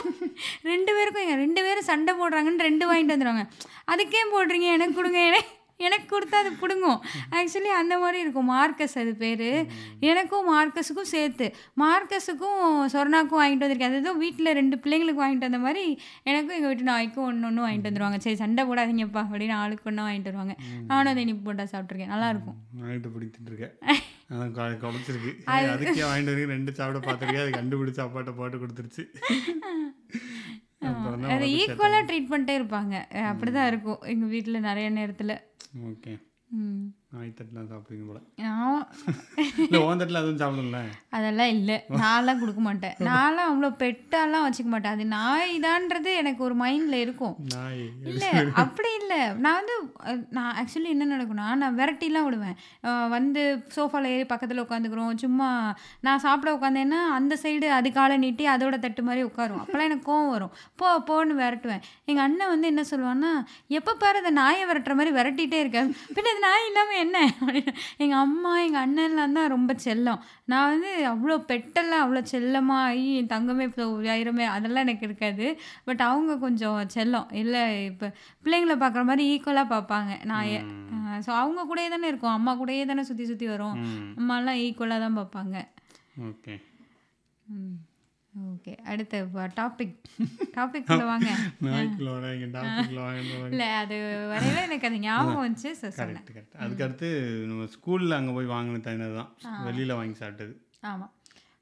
ரெண்டு பேருக்கும் எங்கள் ரெண்டு பேரும் சண்டை போடுறாங்கன்னு ரெண்டு வாங்கிட்டு வந்துடுவாங்க அதுக்கே போடுறீங்க எனக்கு கொடுங்க எனக்கு எனக்கு கொடுத்தா அது பிடுங்கும். ஆக்சுவலி அந்த மாதிரி இருக்கும். மார்க்கஸ் அது பேர். எனக்கும் மார்க்கஸுக்கும் சேர்த்து. மார்க்கஸுக்கும் சொர்ணாக்கும் வாங்கிட்டு வந்திருக்கேன். அது ஏதோ வீட்டில் ரெண்டு பிள்ளைங்களுக்கு வாங்கிட்டு வந்த மாதிரி எனக்கும் எங்கள் வீட்டு நாய்க்கும் ஒன்று ஒன்று வாங்கிட்டு வந்துருவாங்க. சரி சண்டை போடாதீங்கப்பா அப்படின்னு ஆளுக்கு ஒன்றா வாங்கிட்டு வருவாங்க. நானும் அதை இனிப்பு போட்டா சாப்பிட்ருக்கேன் நல்லாயிருக்கும் வாங்கிட்டு பிடிச்சிட்டு இருக்கேன் அதான் கொ- குலைச்சிருக்கு அதுக்கே வாங்கிட்டு வரீங்க ரெண்டு சாப்பிட பார்த்துருக்கேன் அது கண்டுபிடிச்சு அப்பாட்ட போட்டு கொடுத்துருச்சு. அதை ஈக்குவலாக ட்ரீட் பண்ணிட்டே இருப்பாங்க. அப்படி தான் இருக்கும். எங்கள் வீட்டில் நிறைய நேரத்தில். ஓகே. ம். நாய் தட்டுலாம் சாப்பிடுவீங்க போல. ஆமா. இல்லை ஓன் தட்டில் அதுவும் சாப்பிடல அதெல்லாம் இல்லை. நான்லாம் கொடுக்க மாட்டேன். நான்லாம் அவ்வளோ பெட்டாலாம் வச்சுக்க மாட்டேன். அது நாய் தான்றது எனக்கு ஒரு மைண்டில் இருக்கும். நாய். இல்லை அப்படி இல்லை. நான் வந்து நான் ஆக்சுவலி என்ன நடக்கும்னா நான் விரட்டிலாம் விடுவேன். வந்து சோஃபாவில் ஏறி பக்கத்தில் உட்காந்துக்கிறோம். சும்மா நான் சாப்பிட உட்காந்தேன்னா அந்த சைடு அது காலை நீட்டி அதோட தட்டு மாதிரி உட்காரும். அப்போல்லாம் எனக்கு கோவம் வரும். போ போன்னு விரட்டுவேன். எங்கள் அண்ணன் வந்து என்ன சொல்லுவான்னா எப்போ பாரு அந்த நாயை விரட்டுற மாதிரி விரட்டிகிட்டே இருக்கேன் பின்ன அது நாய் இல்லாமல் என்ன? எங்கள் அம்மா எங்கள் அண்ணன்லாம் தான் ரொம்ப செல்லம். நான் வந்து அவ்வளோ பெட்டெல்லாம் அவ்வளோ செல்லமாக என் தங்கமே இப்போ ஆயிரமே அதெல்லாம் எனக்கு இருக்காது. பட் அவங்க கொஞ்சம் செல்லம். இல்லை இப்போ பிள்ளைங்களை பார்க்குற மாதிரி ஈக்குவலாக பார்ப்பாங்க. நாயை ஸோ அவங்க கூடயே தானே இருக்கும். அம்மா கூடயே தானே சுற்றி சுற்றி வரும். ம். அம்மாலாம் ஈக்குவலாக தான் பார்ப்பாங்க. ஓகே. ஓகே அடுத்த டாபிக் டாபிக் வாங்க. இல்லை அது வரையில எனக்கு அது ஞாபகம் வந்துச்சு கரெக்ட் கரெக்ட் அதுக்கடுத்து நம்ம ஸ்கூலில் அங்கே போய் வாங்கின தனியாக தான். வெளியில் வாங்கி சாப்பிட்டது. ஆமாம்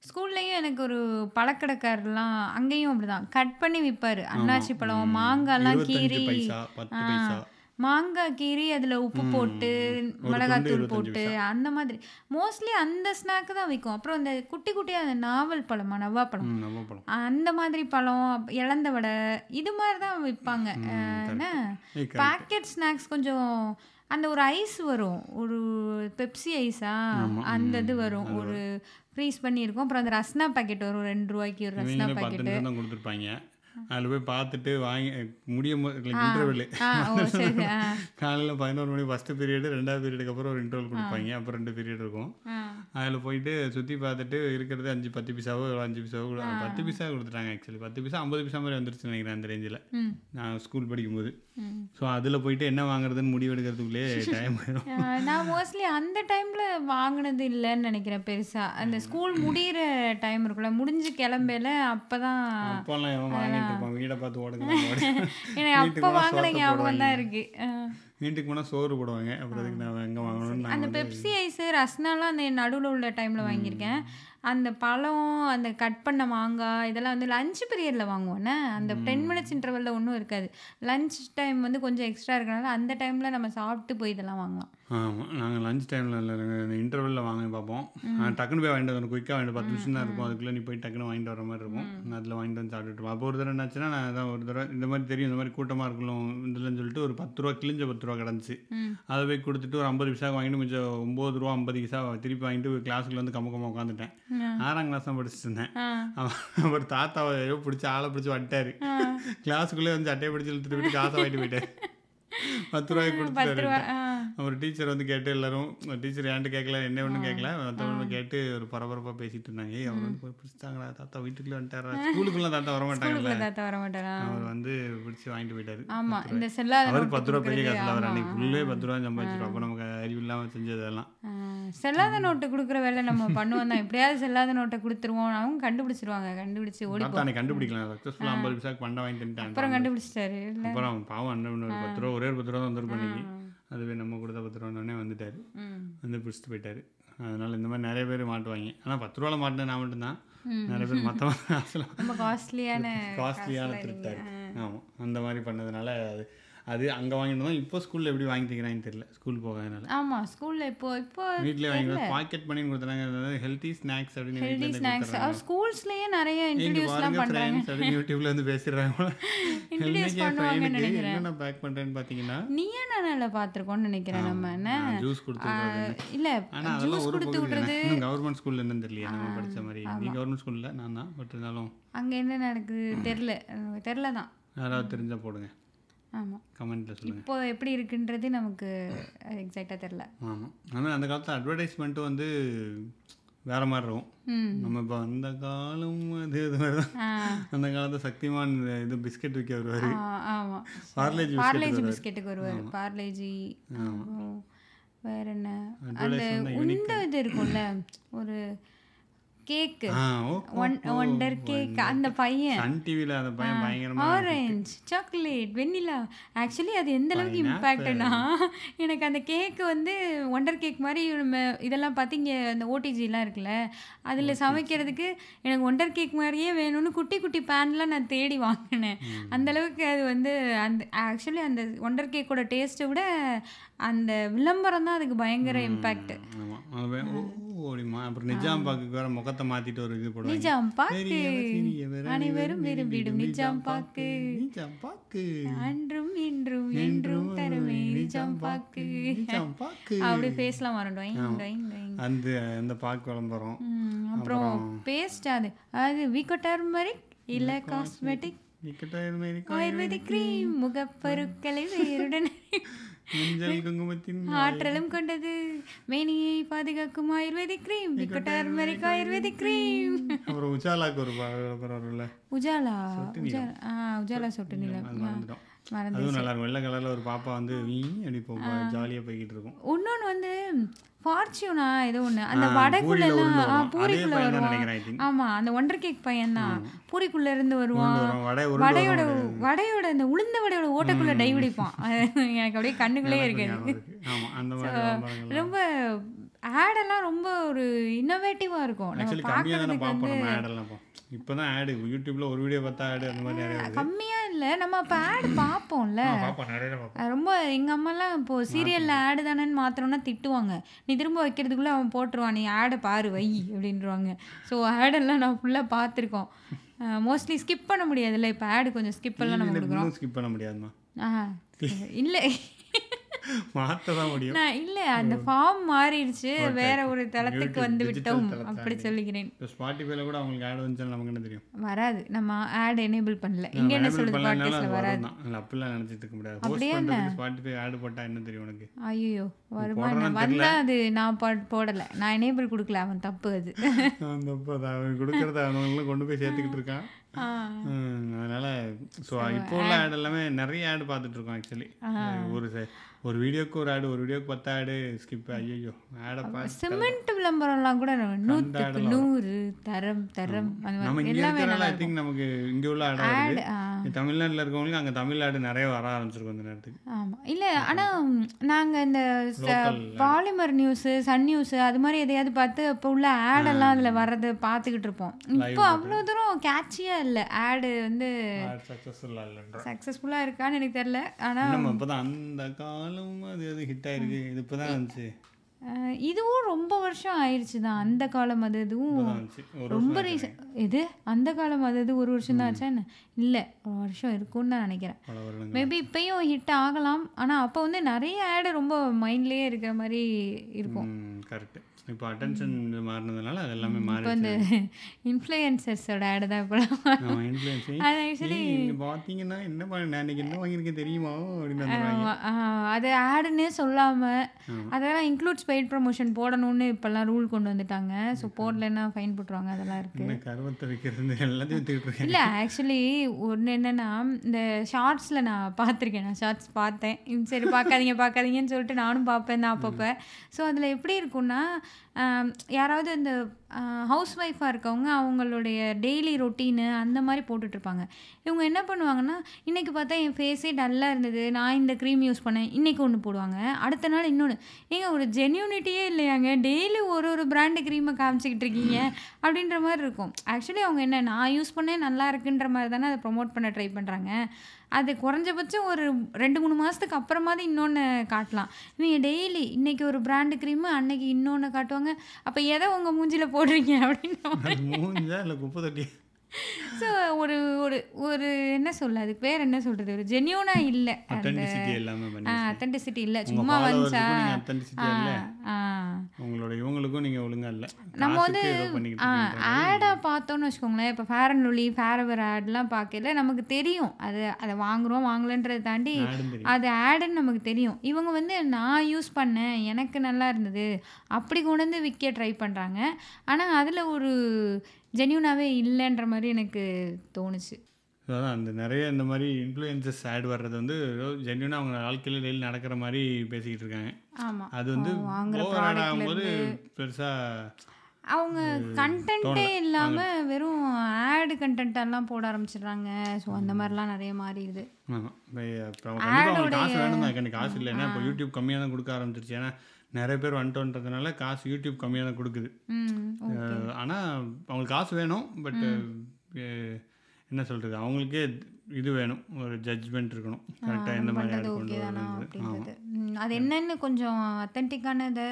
ஸ்கூல்லையும் எனக்கு ஒரு பழக்கடைக்காரர்லாம் அங்கேயும் அப்படிதான். கட் பண்ணி விற்பாரு அன்னாச்சி பழம் மாங்காய்லாம் இருபத்தஞ்சு மாங்காய் கீறி அதில் உப்பு போட்டு மிளகாத்தூள் போட்டு அந்த மாதிரி. மோஸ்ட்லி அந்த ஸ்நாக்கு தான் விற்கும் அப்புறம் அந்த குட்டி குட்டியாக அந்த நாவல் பழமா நவ்வா பழம். அந்த மாதிரி பழம் அப்~ இலந்த வடை இது மாதிரி தான் விற்பாங்க. பேக்கெட் ஸ்நாக்ஸ் கொஞ்சம் அந்த ஒரு ஐஸ் வரும். ஒரு பெப்சி ஐஸா அந்த இது வரும். ஒரு ஃப்ரீஸ் பண்ணியிருக்கோம். அப்புறம் அந்த ரஸ்னா பாக்கெட் வரும். ரெண்டு ரூபாய்க்கு ஒரு ரஸ்னா இவங்களே தான் அதில் போய் பார்த்துட்டு வாங்கி முடியும் இன்டர்வெல் காலையில் பதினோரு மணி ஃபஸ்ட்டு பீரியடு ரெண்டாவது பீரியடுக்கு அப்புறம் ஒரு இன்டர்வல் கொடுப்பாங்க. அப்புறம் ரெண்டு பீரியட் இருக்கும். அதில் போயிட்டு சுற்றி பார்த்துட்டு இருக்கிறது அஞ்சு பத்து பைசாவோ அஞ்சு பைசாவோ பத்து பைசா கொடுத்துட்டாங்க ஆக்சுவலி பத்து பைசா ஐம்பது பைசா மாதிரி வந்துருச்சு நினைக்கிறேன் அந்த ரேஞ்சில் நான் ஸ்கூல் படிக்கும்போது. ஸோ அதில் போயிட்டு என்ன வாங்குறதுன்னு முடிவு எடுக்கிறதுக்குள்ளே டைம் ஆயிடும் நான் மோஸ்ட்லி அந்த டைம்ல வாங்கினது இல்லைன்னு நினைக்கிறேன் பெருசா. அந்த ஸ்கூல் முடியிற டைம் இருக்குல்ல முடிஞ்சு கிளம்பையில அப்பதான் அப்போல்லாம் இருப்பான் வீடை பார்த்து ஓடுங்க ஓடி. எனக்கு அப்ப வாங்கின ஞாபகம் தான் இருக்கு. ஆ. வீட்டுக்கு போனால் சோறு போடுவாங்க. அப்புறம் அதுக்கு நான் எங்கே வாங்கணும்னு அந்த பெப்சி ஐஸ் ரஸ்னாலாம் அந்த நடுவில் உள்ள டைம்ல வாங்கியிருக்கேன். அந்த பழம் அந்த கட் பண்ண மாங்காய் இதெல்லாம் வந்து லஞ்ச் பீரியடில் வாங்குவோன்னே அந்த டென் மினிட்ஸ் இன்டர்வலில் ஒன்றும் இருக்காது. லஞ்ச் டைம் வந்து கொஞ்சம் எக்ஸ்ட்ரா இருக்கனால அந்த டைமில் நம்ம சாப்பிட்டு போய் இதெல்லாம் வாங்கலாம். ஆமாம் நாங்கள் லஞ்ச் டைமில் இல்லை இன்டர்வெல்லில் வாங்கி பார்ப்போம். டக்குன்னு போய் வாங்கிட்டு வரணும். குயிக்காக வாங்கிட்டு பத்து நிமிஷம் தான் இருக்கும். அதுக்குள்ளே நீ போய் டக்குன்னு வாங்கிட்டு வர மாதிரி இருக்கும். நான் அதில் வாங்கிட்டு வந்து சாப்பிட்டுட்டு அப்போ ஒரு தடவை என்னாச்சுன்னா நான் அதான் ஒரு தடவை இந்த மாதிரி தெரியும். இந்த மாதிரி கூட்டமாக இருக்கணும் இதுலன்னு சொல்லிட்டு ஒரு பத்து ரூபா கிழிஞ்ச பத்து ரூபா கிடந்துச்சு. ம். அதை போய் கொடுத்துட்டு ஒரு ஐம்பது பைசா வாங்கிட்டு மிச்சம் ஒம்பது ரூபா ஐம்பது பைசா திருப்பி வாங்கிட்டு கிளாஸுக்குள்ள வந்து கம்ம கம்ம உட்காந்துட்டேன். ஆறாம் கிளாஸ் தான் படிச்சுட்டு இருந்தேன். ஒரு தாத்தாவை பிடிச்சி ஆளை பிடிச்சி வட்டாரு கிளாஸுக்குள்ளே வந்து சட்டையை பிடிச்சி இழுத்துட்டு போயிட்டு காசை வாங்கிட்டு போயிட்டாரு. பத்து ரூபாய்க்கு கொடுத்துட்டாரு அவர் டீச்சர் வந்து கேட்டு எல்லாரும் டீச்சர் ஏன்ட்டு கேட்கல என்ன ஒன்றும் கேட்கல மற்றவங்க கேட்டு ஒரு பரபரப்பாக பேசிட்டு இருந்தாங்க. ஏய் அவர் வந்து போய் பிடிச்சிட்டாங்களா தாத்தா வீட்டுக்குள்ளே வந்துட்டாரா? ஸ்கூலுக்குள்ள தாத்தா வர மாட்டாங்கல்ல? ஸ்கூலுக்குள்ள தாத்தா வர மாட்டாரா? அவர் வந்து பிடிச்சி வாங்கிட்டு போயிட்டாரு. ஆமா இந்த செல்லாத நோட்டு பத்து ரூபா பெரிய காசுல அவர். அன்னைக்கு ஃபுல்லே பத்து ரூபா சம்பாதிச்சிருவோம் அப்போ நமக்கு அறிவு இல்லாமல் செஞ்சதெல்லாம் செல்லாத நோட்டு கொடுக்குற வேலை நம்ம பண்ணுவோம் தான். எப்படியாவது செல்லாத நோட்டை கொடுத்துருவோம். அவங்க கண்டுபிடிச்சிருவாங்க கண்டுபிடிச்சு ஓடி அன்னைக்கு கண்டுபிடிக்கலாம் சக்ஸஸ்ஃபுல்லாக ஐம்பது பைசாக்கு பண்டை வாங்கிட்டு வந்துட்டாங்க. அப்புறம் கண்டுபிடிச்சிட்டாரு. அப்புறம் பாவம் அண்ணன் ஒரு பத்து ரூபா ஒரே ஒரு பத்து ரூபா தான் அன்னைக்கு. அதுவே நம்ம கொடுத்த பத்து ரூபானே வந்துட்டாரு. வந்து பிடிச்சிட்டு போயிட்டாரு. அதனால இந்த மாதிரி நிறைய பேர் மாட்டுவாங்க. ஆனால் பத்து ரூபால மாட்டினேன் நான் மட்டும்தான். நிறைய பேர் ரொம்ப காஸ்ட்லியான காஸ்ட்லியான திருட்டாரு ஆமாம் அந்த மாதிரி பண்ணதுனால அது அது அங்கே வாங்கிட்டு தான் இப்போ ஸ்கூலில் எப்படி வாங்கி தக்கிறாங்கன்னு தெரியல. ஸ்கூல் போகாதனால. ஆமா ஸ்கூல்ல இப்போ இப்போ வீட்டிலே வாங்கி பாக்கெட் பண்ணி கொடுத்தாங்க ஹெல்த்தி ஸ்நாக்ஸ் அப்படின்னு ஹெல்தி வீட்டில் ஸ்நாக்ஸ் ஸ்கூல்ஸ்லயே நிறைய இன்ட்ரடியூஸ்லாம் ஃப்ரெண்ட்ஸ் அப்படின்னு யூடியூப்ல வந்து பேசிடுறாங்க பண்ணுவாங்கன்னு பையனுக்கு நினைக்கிறேன். என்னென்ன பேக் பண்ணுறேன்னு பார்த்தீங்கன்னா நீயே நானால பார்த்துருக்கோம்னு நினைக்கிறேன் நம்ம என்ன? ஜூஸ் கொடுத்து. இல்ல ஆனா அதெல்லாம் ஜூஸ் ஒரு பகுதி கவர்மெண்ட் ஸ்கூல்ல என்னன்னு தெரியல நம்ம படிச்ச மாதிரி. நீ கவர்மெண்ட் ஸ்கூல்ல நான் தான் பட் இருந்தாலும். அங்க என்ன நடக்குது? தெரியல. அஹ் தெரியல தான் யாராவது தெரிஞ்சா போடுங்க. ஆமா. கமெண்ட்ல சொல்லுங்க. இப்போ எப்படி இருக்குன்றது நமக்கு எக்ஸாக்டா தெரியல. ஆமாம் ஆனால் அந்த காலத்தில் அட்வர்டைஸ்மெண்ட்டும் வந்து வேற மாதிரி இருக்கும். நம்ம இப்போ அந்த காலம் அது இது அந்த காலத்தில் சக்திமான் இது பிஸ்கட் விற்க வருவார். ஆ, ஆமா. பார்லேஜி பார்லேஜி பிஸ்கெட்டுக்கு வருவார். பார்லேஜி வேற என்ன? அந்த உண்ட இது இருக்கும்ல ஒரு கேக்கு ஒண்டர் கேக் அந்த பையன். சன் டிவியில் அந்த பையன் பயங்கரமா ஆரஞ்சு சாக்லேட் வெண்ணிலா ஆக்சுவலி அது எந்த அளவுக்கு இம்பேக்ட்னா எனக்கு அந்த கேக்கு வந்து ஒண்டர் கேக் மாதிரி இதெல்லாம் பார்த்து இங்கே அந்த ஓடிஜிலாம் இருக்குல்ல அதில் சமைக்கிறதுக்கு எனக்கு ஒண்டர் கேக் மாதிரியே வேணும்னு குட்டி குட்டி பேன்லாம் நான் தேடி வாங்கினேன். அந்த அளவுக்கு அது வந்து அந்த ஆக்சுவலி அந்த ஒண்டர் கேக்கோட டேஸ்ட்டை விட அந்த விளம்பரம் தான் அதுக்கு பயங்கர இம்பேக்ட் ஓடிமா அப்புறம் நிஜாம் பாக்கு வேற முகத்தை மாத்திட்டு ஒரு இது போடுவாங்க. நிஜாம் பாக்கு. அனைவரும் விரும்பிடும். நிஜாம் பாக்கு. நிஜாம் பாக்கு. அன்றும் இன்றும் என்றும் தருமே. நிஜாம் பாக்கு. நிஜாம் பாக்கு. அப்படி பேசலாம் வரட்டும் அந்த அந்த பாக்கு விளம்பரம். அப்புறம் பேஸ்ட் அது. அது வீக்கோ டர்மரிக் இல்ல காஸ்மெட்டிக் ஆயுர்வேதிக் கிரீம் முகப்பருக்களை வேருடன் ஆற்றலும் கொண்டது. மேனியை பாதுகாக்கும் ayurvedic cream turmeric ayurvedic cream அப்புறம் உஜாலாக்கு ஒரு உஜாலா? உஜாலா. உஜாலா சொட்டு நிலம் அதுவும் நல்லா இருக்கும். வெள்ளை கலர்ல ஒரு பாப்பா வந்து வீ அப்படி போ ஜாலியா போய்கிட்டு இருக்கும். இன்னொன்று வந்து ஃபார்ச்சூனா ஏதோ ஒன்று அந்த ஆ, வடைக்குள்ள பூரியில உருண்டு எல்லாம் ஆ, வரும். அதே பூரிக்குள்ள வருவான். நினைக்கிறேன் I think. ஆமா அந்த ஒண்டர் கேக் பையன் தான் பூரிக்குள்ள இருந்து வருவான். வடையோட. வடையோட அந்த உளுந்த வடையோட ஓட்டக்குள்ள டை பிடிப்பான். எனக்கு அப்படியே கண்ணுக்குள்ளே இருக்குது. ரொம்ப ஆடெல்லாம் ரொம்ப ஒரு இன்னோவேட்டிவாக இருக்கும். நம்ம பார்க்கறதுக்கு ஆடெல்லாம் இப்போ இப்போ தான் ஆடு யூடியூப்ல ஒரு வீடியோ பார்த்தா ஆடு அந்த மாதிரி நிறைய வருது. கம்மியா இல்லை நம்ம அப்போ ஆடு பார்ப்போம்ல. ரொம்ப எங்கள் அம்மாலாம் இப்போ சீரியலில் ஆடு தானேன்னு மாத்திரம்னா திட்டுவாங்க. நீ திரும்ப வைக்கிறதுக்குள்ளே அவன் போட்டுருவான் நீ ஆடை பாரு வை அப்படின்றவாங்க. ஸோ ஆடெல்லாம் நான் ஃபுல்லாக பார்த்துருக்கோம். மோஸ்ட்லி ஸ்கிப் பண்ண முடியாதுல்ல இப்போ ஆடு கொஞ்சம் ஸ்கிப் எல்லாம் நம்ம ஸ்கிப் பண்ண முடியாதுமா ஆ இல்லை. மாற்ற தான் முடியும். நான் இல்ல அந்த ஃபார்ம் மாறிடுச்சு. வேற ஒரு தளத்துக்கு வந்து விட்டோம் அப்படி சொல்லுகிறேன் இப்போ ஸ்பாட்டிஃபைல கூட அவங்களுக்கு ஆட் வந்துச்சுன்னு நமக்கு என்ன தெரியும்? வராது. நம்ம ஆட் எனேபிள் பண்ணல. இங்க என்ன சொல்லுது பாட்காஸ்ட்ல வராது. இல்லை அப்படிலாம் நினச்சிட்டு இருக்க முடியாது. அப்படியே ஸ்பாட்டிஃபை ஆட் போட்டால் என்ன தெரியும் உனக்கு? ஐயோ வருமா? நான் வந்தா அது நான் போடல. நான் எனேபிள் கொடுக்கல அவன் தப்பு அது. அந்த இப்போ அவன் கொடுக்குறத அவங்களும் கொண்டு போய் சேர்த்துக்கிட்டு இருக்கான். அதனால ஸோ இப்போ உள்ள ஆட் எல்லாமே நிறைய ஆட் பார்த்துட்டு இருக்கோம் ஆக்சுவலி ஒரு ஒரு வீடியோக்கு ஒரு ஆடு ஒரு வீடியோக்கு பத்து ஆடு ஸ்கிப் ஐயோ ஆடை பார்த்து சிமெண்ட் விளம்பரம்லாம் கூட நூற்றுக்கு நூறு தரம் தரம் நம்ம இங்கே இருக்கிறனால ஐ திங்க் நமக்கு இங்கே உள்ள ஆட் இருக்குது தமிழ்நாட்டில் இருக்கவங்களுக்கு அங்கே தமிழ் ஆடு நிறைய வர ஆரம்பிச்சிருக்கும் இந்த நேரத்துக்கு. ஆமா. இல்ல ஆனா ம், நாங்க இந்த பாலிமர் நியூஸ் சன் நியூஸ் அது மாதிரி எதையாவது பார்த்து இப்போ உள்ள ஆட் எல்லாம் அதுல வர்றதை பார்த்துக்கிட்டு இருப்போம். இப்போ அவ்வளோ தூரம் கேட்சியா இல்ல ஆடு வந்து சக்ஸஸ்ஃபுல்லாக இருக்கான்னு எனக்கு தெரியல. ஆனா நம்ம இப்போ தான் அந்த காலம் அது அது ஹிட் ஆயிருக்கு. இது இப்போ தான் வந்துச்சு. அஹ், இதுவும் ரொம்ப வருஷம் ஆயிடுச்சு தான் அந்த காலம் அது இதுவும் ரொம்ப ரீசன் எது? அந்த காலம் அது இது ஒரு வருஷம் தான் ஆச்சா என்ன? இல்லை ஒரு வருஷம் இருக்கும்னு தான் நினைக்கிறேன். மேபி இப்பயும் ஹிட் ஆகலாம். ஆனா அப்போ வந்து நிறைய ஆடு ரொம்ப மைண்ட்லயே இருக்கிற மாதிரி இருக்கும். கரெக்ட் இப்போ அட்டென்ஷன் மாறினதுனால அது எல்லாமே இப்போ மாறி இந்த இன்ஃப்ளூயன்சர்ஸோட ஆடு தான் இன்ஃப்ளூயன்ஸிங் அது ஆக்சுவலி பார்த்தீங்கன்னா என்ன பண்ண இன்னைக்கு என்ன வாங்கியிருக்கேன் தெரியுமா? அப்படின்னு அது ஆடுன்னே சொல்லாம ஆமா. அதெல்லாம் இன்க்ளூட்ஸ் பெய்ட் ப்ரமோஷன் போடணும்னு இப்போல்லாம் ரூல் கொண்டு வந்துட்டாங்க. ஸோ போடலைன்னா ஃபைன் போட்டுருவாங்க அதெல்லாம் இருக்கு. என்ன கருவத்தை வைக்கிறது? எல்லாத்தையும் வித்துக்கிட்டு இல்லை ஆக்சுவலி ஒன்று என்னென்னா இந்த ஷார்ட்ஸில் நான் பார்த்துருக்கேன். நான் ஷார்ட்ஸ் பார்த்தேன். சரி பார்க்காதீங்க பார்க்காதீங்கன்னு சொல்லிட்டு நானும் பார்ப்பேன் தான் அப்பப்போ. ஸோ அதில் எப்படி இருக்கும்னா யாராவது இந்த ஹவுஸ் ஒய்ஃபாக இருக்கவங்க அவங்களுடைய டெய்லி ரொட்டீனு அந்த மாதிரி போட்டுட்ருப்பாங்க. இவங்க என்ன பண்ணுவாங்கன்னா இன்றைக்கி பார்த்தா என் ஃபேஸே டல்லாக இருந்தது. நான் இந்த க்ரீம் யூஸ் பண்ணேன். இன்றைக்கி ஒன்று போடுவாங்க. அடுத்த நாள் இன்னொன்று ஏங்க ஒரு ஜென்யூனிட்டியே இல்லையாங்க. டெய்லி ஒரு ஒரு பிராண்டு க்ரீமை காமிச்சிக்கிட்டு இருக்கீங்க. அப்படின்ற மாதிரி இருக்கும். ஆக்சுவலி அவங்க என்ன நான் யூஸ் பண்ணேன். நல்லா இருக்குன்ற மாதிரி தானே அதை ப்ரொமோட் பண்ண ட்ரை பண்ணுறாங்க அது குறைஞ்சபட்சம் ஒரு ரெண்டு மூணு மாதத்துக்கு அப்புறமாவது இன்னொன்று காட்டலாம். இவங்க டெய்லி இன்னைக்கு ஒரு பிராண்டு க்ரீமு அன்னைக்கு இன்னொன்று காட்டுவாங்க. அப்போ எதை உங்கள் மூஞ்சியில் போடுறீங்க அப்படின்னு மூஞ்சா இல்லை குப்பை தொட்டி ஸோ ஒரு ஒரு ஒரு என்ன சொல்ல அதுக்கு பேர் என்ன சொல்கிறது ஒரு ஜென்யூனாக இல்லை. அத்தென்டிசிட்டி இல்லை. சும்மா வந்துச்சா? உங்களோட இவங்களுக்கும் நீங்கள் ஒழுங்கா இல்லை. நம்ம வந்து. ஆடாக பார்த்தோன்னு வச்சுக்கோங்களேன். இப்போ ஃபேர் அண்ட் லொலி ஃபேரவர் ஆட்லாம் பார்க்கல நமக்கு தெரியும். அது அதை வாங்குறோம் வாங்கலன்றதை தாண்டி அது ஆடுன்னு நமக்கு தெரியும். இவங்க வந்து நான் யூஸ் பண்ணேன். எனக்கு நல்லா இருந்தது. அப்படி கொண்டு வந்து விற்க ட்ரை பண்ணுறாங்க ஆனால் அதில் ஒரு ஜென்யூனாகவே இல்லைன்ற மாதிரி எனக்கு தோணுச்சு. அதான் அந்த நிறைய இந்த மாதிரி இன்ஃப்ளூயன்சஸ் ஆட் வர்றது வந்து ஜென்யூனாக அவங்க வாழ்க்கையில் டெய்லி நடக்கிற மாதிரி பேசிக்கிட்டு இருக்காங்க. ஆமாம் அது வந்து வாங்குற ஓவர் ஆகும்போது பெருசாக அவங்க கண்டென்ட்டே இல்லாமல் வெறும் ஆடு கண்டென்ட்டெல்லாம் போட ஆரம்பிச்சிடுறாங்க. ஸோ அந்த மாதிரிலாம் நிறைய மாறிடுது காசு வேணும் காசு இல்லை ஏன்னா இப்போ யூடியூப் கம்மியாக தான் கொடுக்க ஆரம்பிச்சிருச்சு. ஏன்னா நிறைய பேர் வந்துட்டோன்றதுனால காசு யூடியூப் கம்மியாக தான் கொடுக்குது. ஆனால் அவங்களுக்கு காசு வேணும் பட் என்ன சொல்கிறது அவங்களுக்கே இது வேணும் ஒரு ஜட்ஜ்மெண்ட் இருக்கணும். கரெக்டாக எந்த மாதிரி அது என்னன்னு கொஞ்சம் அத்தன்டிக்கான இதை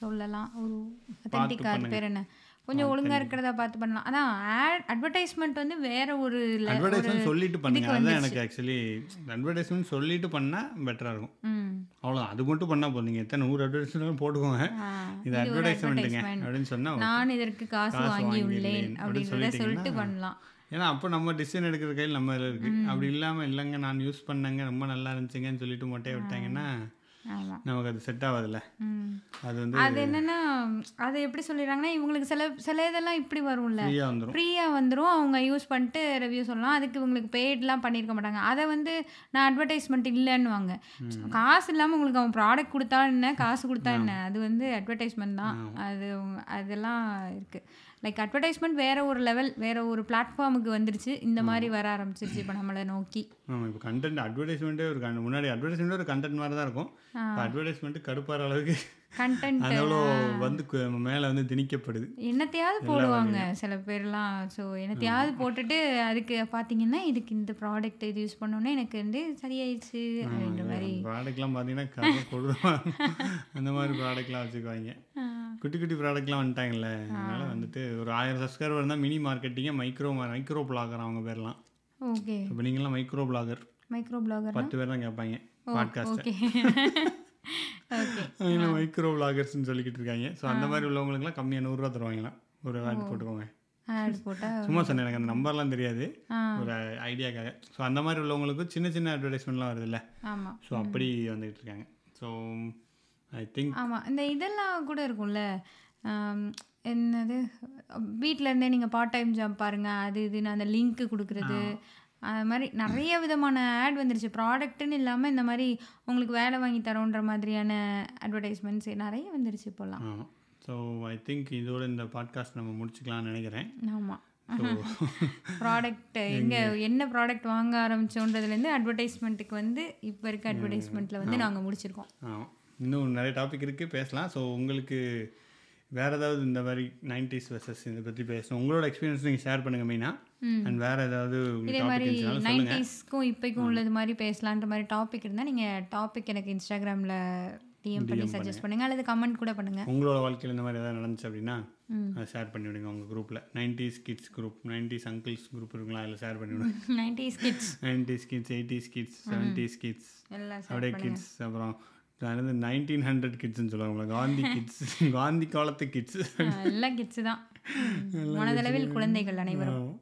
சொல்லலாம். ஒரு அத்தன்டிக்கா அது பேர் என்ன? கொஞ்சம் ஒழுங்கா இருக்கிறதா பார்த்து பண்ணலாம். அதான் ஆட் அட்வர்டைஸ்மெண்ட் வந்து வேற ஒரு அட்வர்டைஸ்மெண்ட் சொல்லிட்டு பண்ணுங்க. அதுதான் எனக்கு ஆக்சுவலி அட்வர்டைஸ்மெண்ட் சொல்லிட்டு பண்ணால் பெட்டராக இருக்கும். ம். அவ்வளோ அது மட்டும் பண்ணால் போதும். நீங்கள் எத்தனை நூறு அட்வர்டைஸ்மெண்ட் போட்டுக்கோங்க. இது அட்வர்டைஸ்மெண்ட்டுங்க அப்படின்னு சொன்னால் நான் இதற்கு காசு வாங்கியுள்ளேன் அப்படின்னு அப்படின்றத சொல்லிட்டு பண்ணலாம். ஏன்னா அப்போ நம்ம டிசிஷன் எடுக்கிற கையில் நம்ம இதில் இருக்குது அப்படி இல்லாமல் இல்லைங்க நான் யூஸ் பண்ணேங்க ரொம்ப நல்லா இருந்துச்சுங்கன்னு சொல்லிட்டு மொட்டையை விட்டாங்கன்னா நமக்கு அது செட் ஆகாதுல்ல அது வந்து அது என்னன்னா அது எப்படி சொல்லிடுறாங்கன்னா இவங்களுக்கு சில சில இதெல்லாம் இப்படி வரும்ல. ஃப்ரீயாக வந்துடும் அவங்க யூஸ் பண்ணிட்டு ரிவ்யூ சொல்லலாம். அதுக்கு இவங்களுக்கு பெய்ட்லாம் பண்ணியிருக்க மாட்டாங்க. அதை வந்து நான் அட்வர்டைஸ்மெண்ட் இல்லைன்னுவாங்க. காசு இல்லாமல் உங்களுக்கு அவன் ப்ராடக்ட் கொடுத்தா என்ன? காசு கொடுத்தா என்ன? அது வந்து அட்வர்டைஸ்மெண்ட் தான். அது அதெல்லாம் இருக்குது லைக் அட்வர்டைஸ்மெண்ட் வேற ஒரு லெவல் வேற ஒரு பிளாட்ஃபார்முக்கு வந்துருச்சு. இந்த மாதிரி வர ஆரம்பிச்சிருச்சு. இப்போ நம்மளை நோக்கி. ஆமாம் இப்போ கண்டென்ட் அட்வர்டைஸ்மெண்ட்டே ஒரு முன்னாடி அட்வர்டைஸ்மெண்ட் ஒரு கண்டென்ட் மாதிரி தான் இருக்கும். இப்போ அட்வர்டைஸ்மெண்ட்டு கடுப்பாற அளவுக்கு கண்டென்ட் அது எவ்வளோ வந்து மேலே வந்து திணிக்கப்படுது. என்னத்தையாவது போடுவாங்க சில பேர்லாம். ஸோ என்னத்தையாவது போட்டுட்டு அதுக்கு பார்த்தீங்கன்னா இதுக்கு இந்த ப்ராடக்ட் இது யூஸ் பண்ணோன்னே எனக்கு வந்து சரியாயிடுச்சு அப்படின்ற மாதிரி. ப்ராடக்ட்லாம் பார்த்தீங்கன்னா கொடுவாங்க அந்த மாதிரி ப்ராடக்ட்லாம் வச்சுக்குவாங்க. குட்டி குட்டி ப்ராடக்ட்லாம் வந்துட்டாங்கல்ல. அதனால வந்துட்டு ஒரு ஆயிரம் சப்ஸ்கிரைபர் இருந்தால் மினி மார்க்கெட்டிங்கே மைக்ரோ மைக்ரோ பிளாகர் அவங்க பேர்லாம். ஓகே இப்போ நீங்களாம் மைக்ரோ பிளாகர் மைக்ரோ பிளாகர் பத்து பேர் தான் கேட்பாங்க. ஓகே அவங்க மைக்ரோ விளாகர்ஸ்னு சொல்லிக்கிட்டு இருக்காங்க. ஸோ அந்த மாதிரி உள்ளவங்களுக்குலாம் கம்மியாக நூறுரூவா தருவாங்களாம் ஒரு ஆட் போட்டுக்கோங்க. சும்மா சொன்னேன் எனக்கு அந்த நம்பர்லாம் தெரியாது. ஒரு ஐடியாக்காக ஸோ அந்த மாதிரி உள்ளவங்களுக்கு சின்ன சின்ன அட்வர்டைஸ்மெண்ட்லாம் வருதுல்ல? ஸோ அப்படி வந்துகிட்டு இருக்காங்க. ஸோ ஐ திங்க் ஆமாம் இந்த இதெல்லாம் கூட இருக்கும்ல. என்னது? வீட்டில் இருந்தே நீங்கள் பார்ட் டைம் ஜாப் பாருங்கள் அது இதுன்னு அந்த லிங்க்கு கொடுக்குறது. அது மாதிரி நிறைய விதமான ஆட் வந்துருச்சு. ப்ராடக்ட்டுன்னு இல்லாமல் இந்த மாதிரி உங்களுக்கு வேலை வாங்கி தரோன்ற மாதிரியான அட்வர்டைஸ்மெண்ட்ஸ் நிறைய வந்துருச்சு இப்போல்லாம் ஸோ ஐ திங்க் இதோட இந்த பாட்காஸ்ட் நம்ம முடிச்சுக்கலாம்னு நினைக்கிறேன். ஆமாம் ப்ராடக்ட் எங்கே என்ன ப்ராடக்ட் வாங்க ஆரம்பிச்சோன்றதுலேருந்து அட்வர்டைஸ்மெண்ட்டுக்கு வந்து இப்போ இருக்க அட்வர்டைஸ்மெண்ட்டில் வந்து நாங்கள் முடிச்சிருக்கோம். இன்னும் நிறைய டாபிக் இருக்குது பேசலாம். ஸோ உங்களுக்கு வேறு ஏதாவது இந்த மாதிரி நைன்டிஸ் வெர்சஸ் இதை பற்றி பேசணும். உங்களோட எக்ஸ்பீரியன்ஸ் நீங்கள் ஷேர் பண்ணுங்கள் மெயினாக அண்ட் வேறு ஏதாவது இதே மாதிரி நைன்டிஸ்க்கும் இப்போக்கும் உள்ளது மாதிரி பேசலான்ற மாதிரி டாபிக் இருந்தால் நீங்கள் டாபிக் எனக்கு இன்ஸ்டாகிராமில் டிஎம் பண்ணி சஜஸ்ட் பண்ணுங்கள் அல்லது கமெண்ட் கூட பண்ணுங்கள் உங்களோட வாழ்க்கையில் இந்த மாதிரி ஏதாவது நடந்துச்சு அப்படின்னா அதை ஷேர் பண்ணி விடுங்க உங்கள் குரூப்பில் nineties kids group nineties uncles group இருக்குங்களா? அதில் ஷேர் பண்ணி விடுங்க. Nineties kids nineties kids eighties kids seventies kids அப்படியே கிட்ஸ் அப்புறம் நைன்டீன் ஹண்ட்ரட் கிட்ஸ்னு சொல்லுவாங்களா காந்தி கிட்ஸ் காந்தி காலத்து கிட்ஸ் எல்லாம் கிட்ஸ் தான். மனதளவில் குழந்தைகள் அனைவரும்.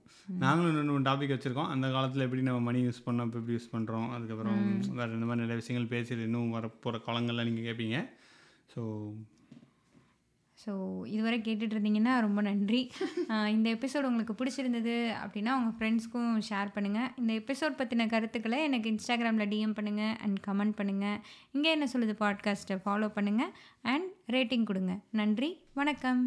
நாங்களும் மூணு டாபிக் வச்சுருக்கோம். அந்த காலத்தில் எப்படி நம்ம மணி யூஸ் பண்ணோம் இப்போ எப்படி யூஸ் பண்ணுறோம் அதுக்கப்புறம் வேறு இந்த மாதிரி நிறைய விஷயங்கள் பேசிட்டு இன்னும் வரப்போகிற காலங்கள்லாம் நீங்கள் கேட்பீங்க ஸோ ஸோ இதுவரை கேட்டுட்டு இருந்தீங்கன்னா ரொம்ப நன்றி. இந்த எபிசோட் உங்களுக்கு பிடிச்சிருந்தது அப்படின்னா உங்கள் ஃப்ரெண்ட்ஸ்க்கும் ஷேர் பண்ணுங்கள் இந்த எபிசோட் பற்றின கருத்துக்களை எனக்கு இன்ஸ்டாகிராமில் டிஎம் பண்ணுங்கள் அண்ட் கமெண்ட் பண்ணுங்கள் இங்கே என்ன சொல்லுது பாட்காஸ்ட்டை ஃபாலோ பண்ணுங்கள் அண்ட் ரேட்டிங் கொடுங்க. நன்றி வணக்கம்.